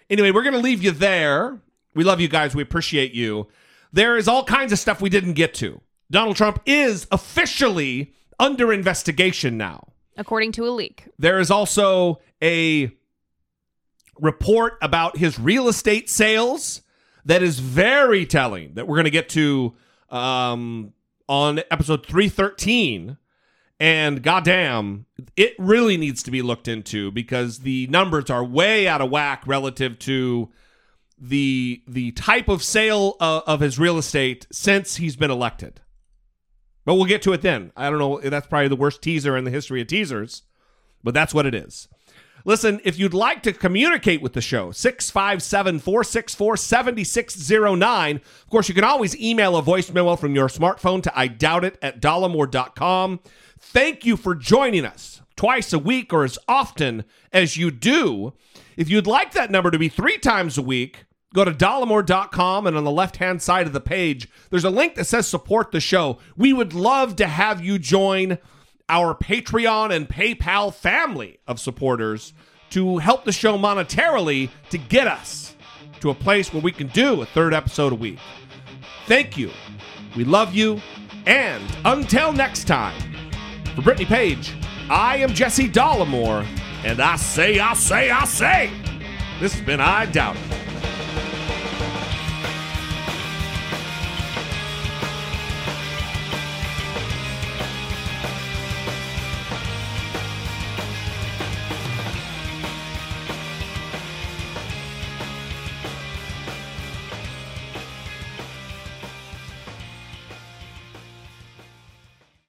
Anyway, we're going to leave you there. We love you guys. We appreciate you. There is all kinds of stuff we didn't get to. Donald Trump is officially under investigation now. according to a leak There is also a report about his real estate sales that is very telling that we're going to get to um, on episode 313. And goddamn, it really needs to be looked into because the numbers are way out of whack relative to the the type of sale of, of his real estate since he's been elected. But we'll get to it then. I don't know. That's probably the worst teaser in the history of teasers, but that's what it is. Listen, if you'd like to communicate with the show, 657 464 7609. Of course, you can always email a voice memo from your smartphone to I doubt it at dollamore.com. Thank you for joining us twice a week or as often as you do. If you'd like that number to be three times a week, go to dollamore.com and on the left hand side of the page, there's a link that says support the show. We would love to have you join our Patreon and PayPal family of supporters to help the show monetarily to get us to a place where we can do a third episode a week. Thank you. We love you. And until next time, for Brittany Page, I am Jesse Dollamore, and I say, I say, I say, this has been I Doubt It.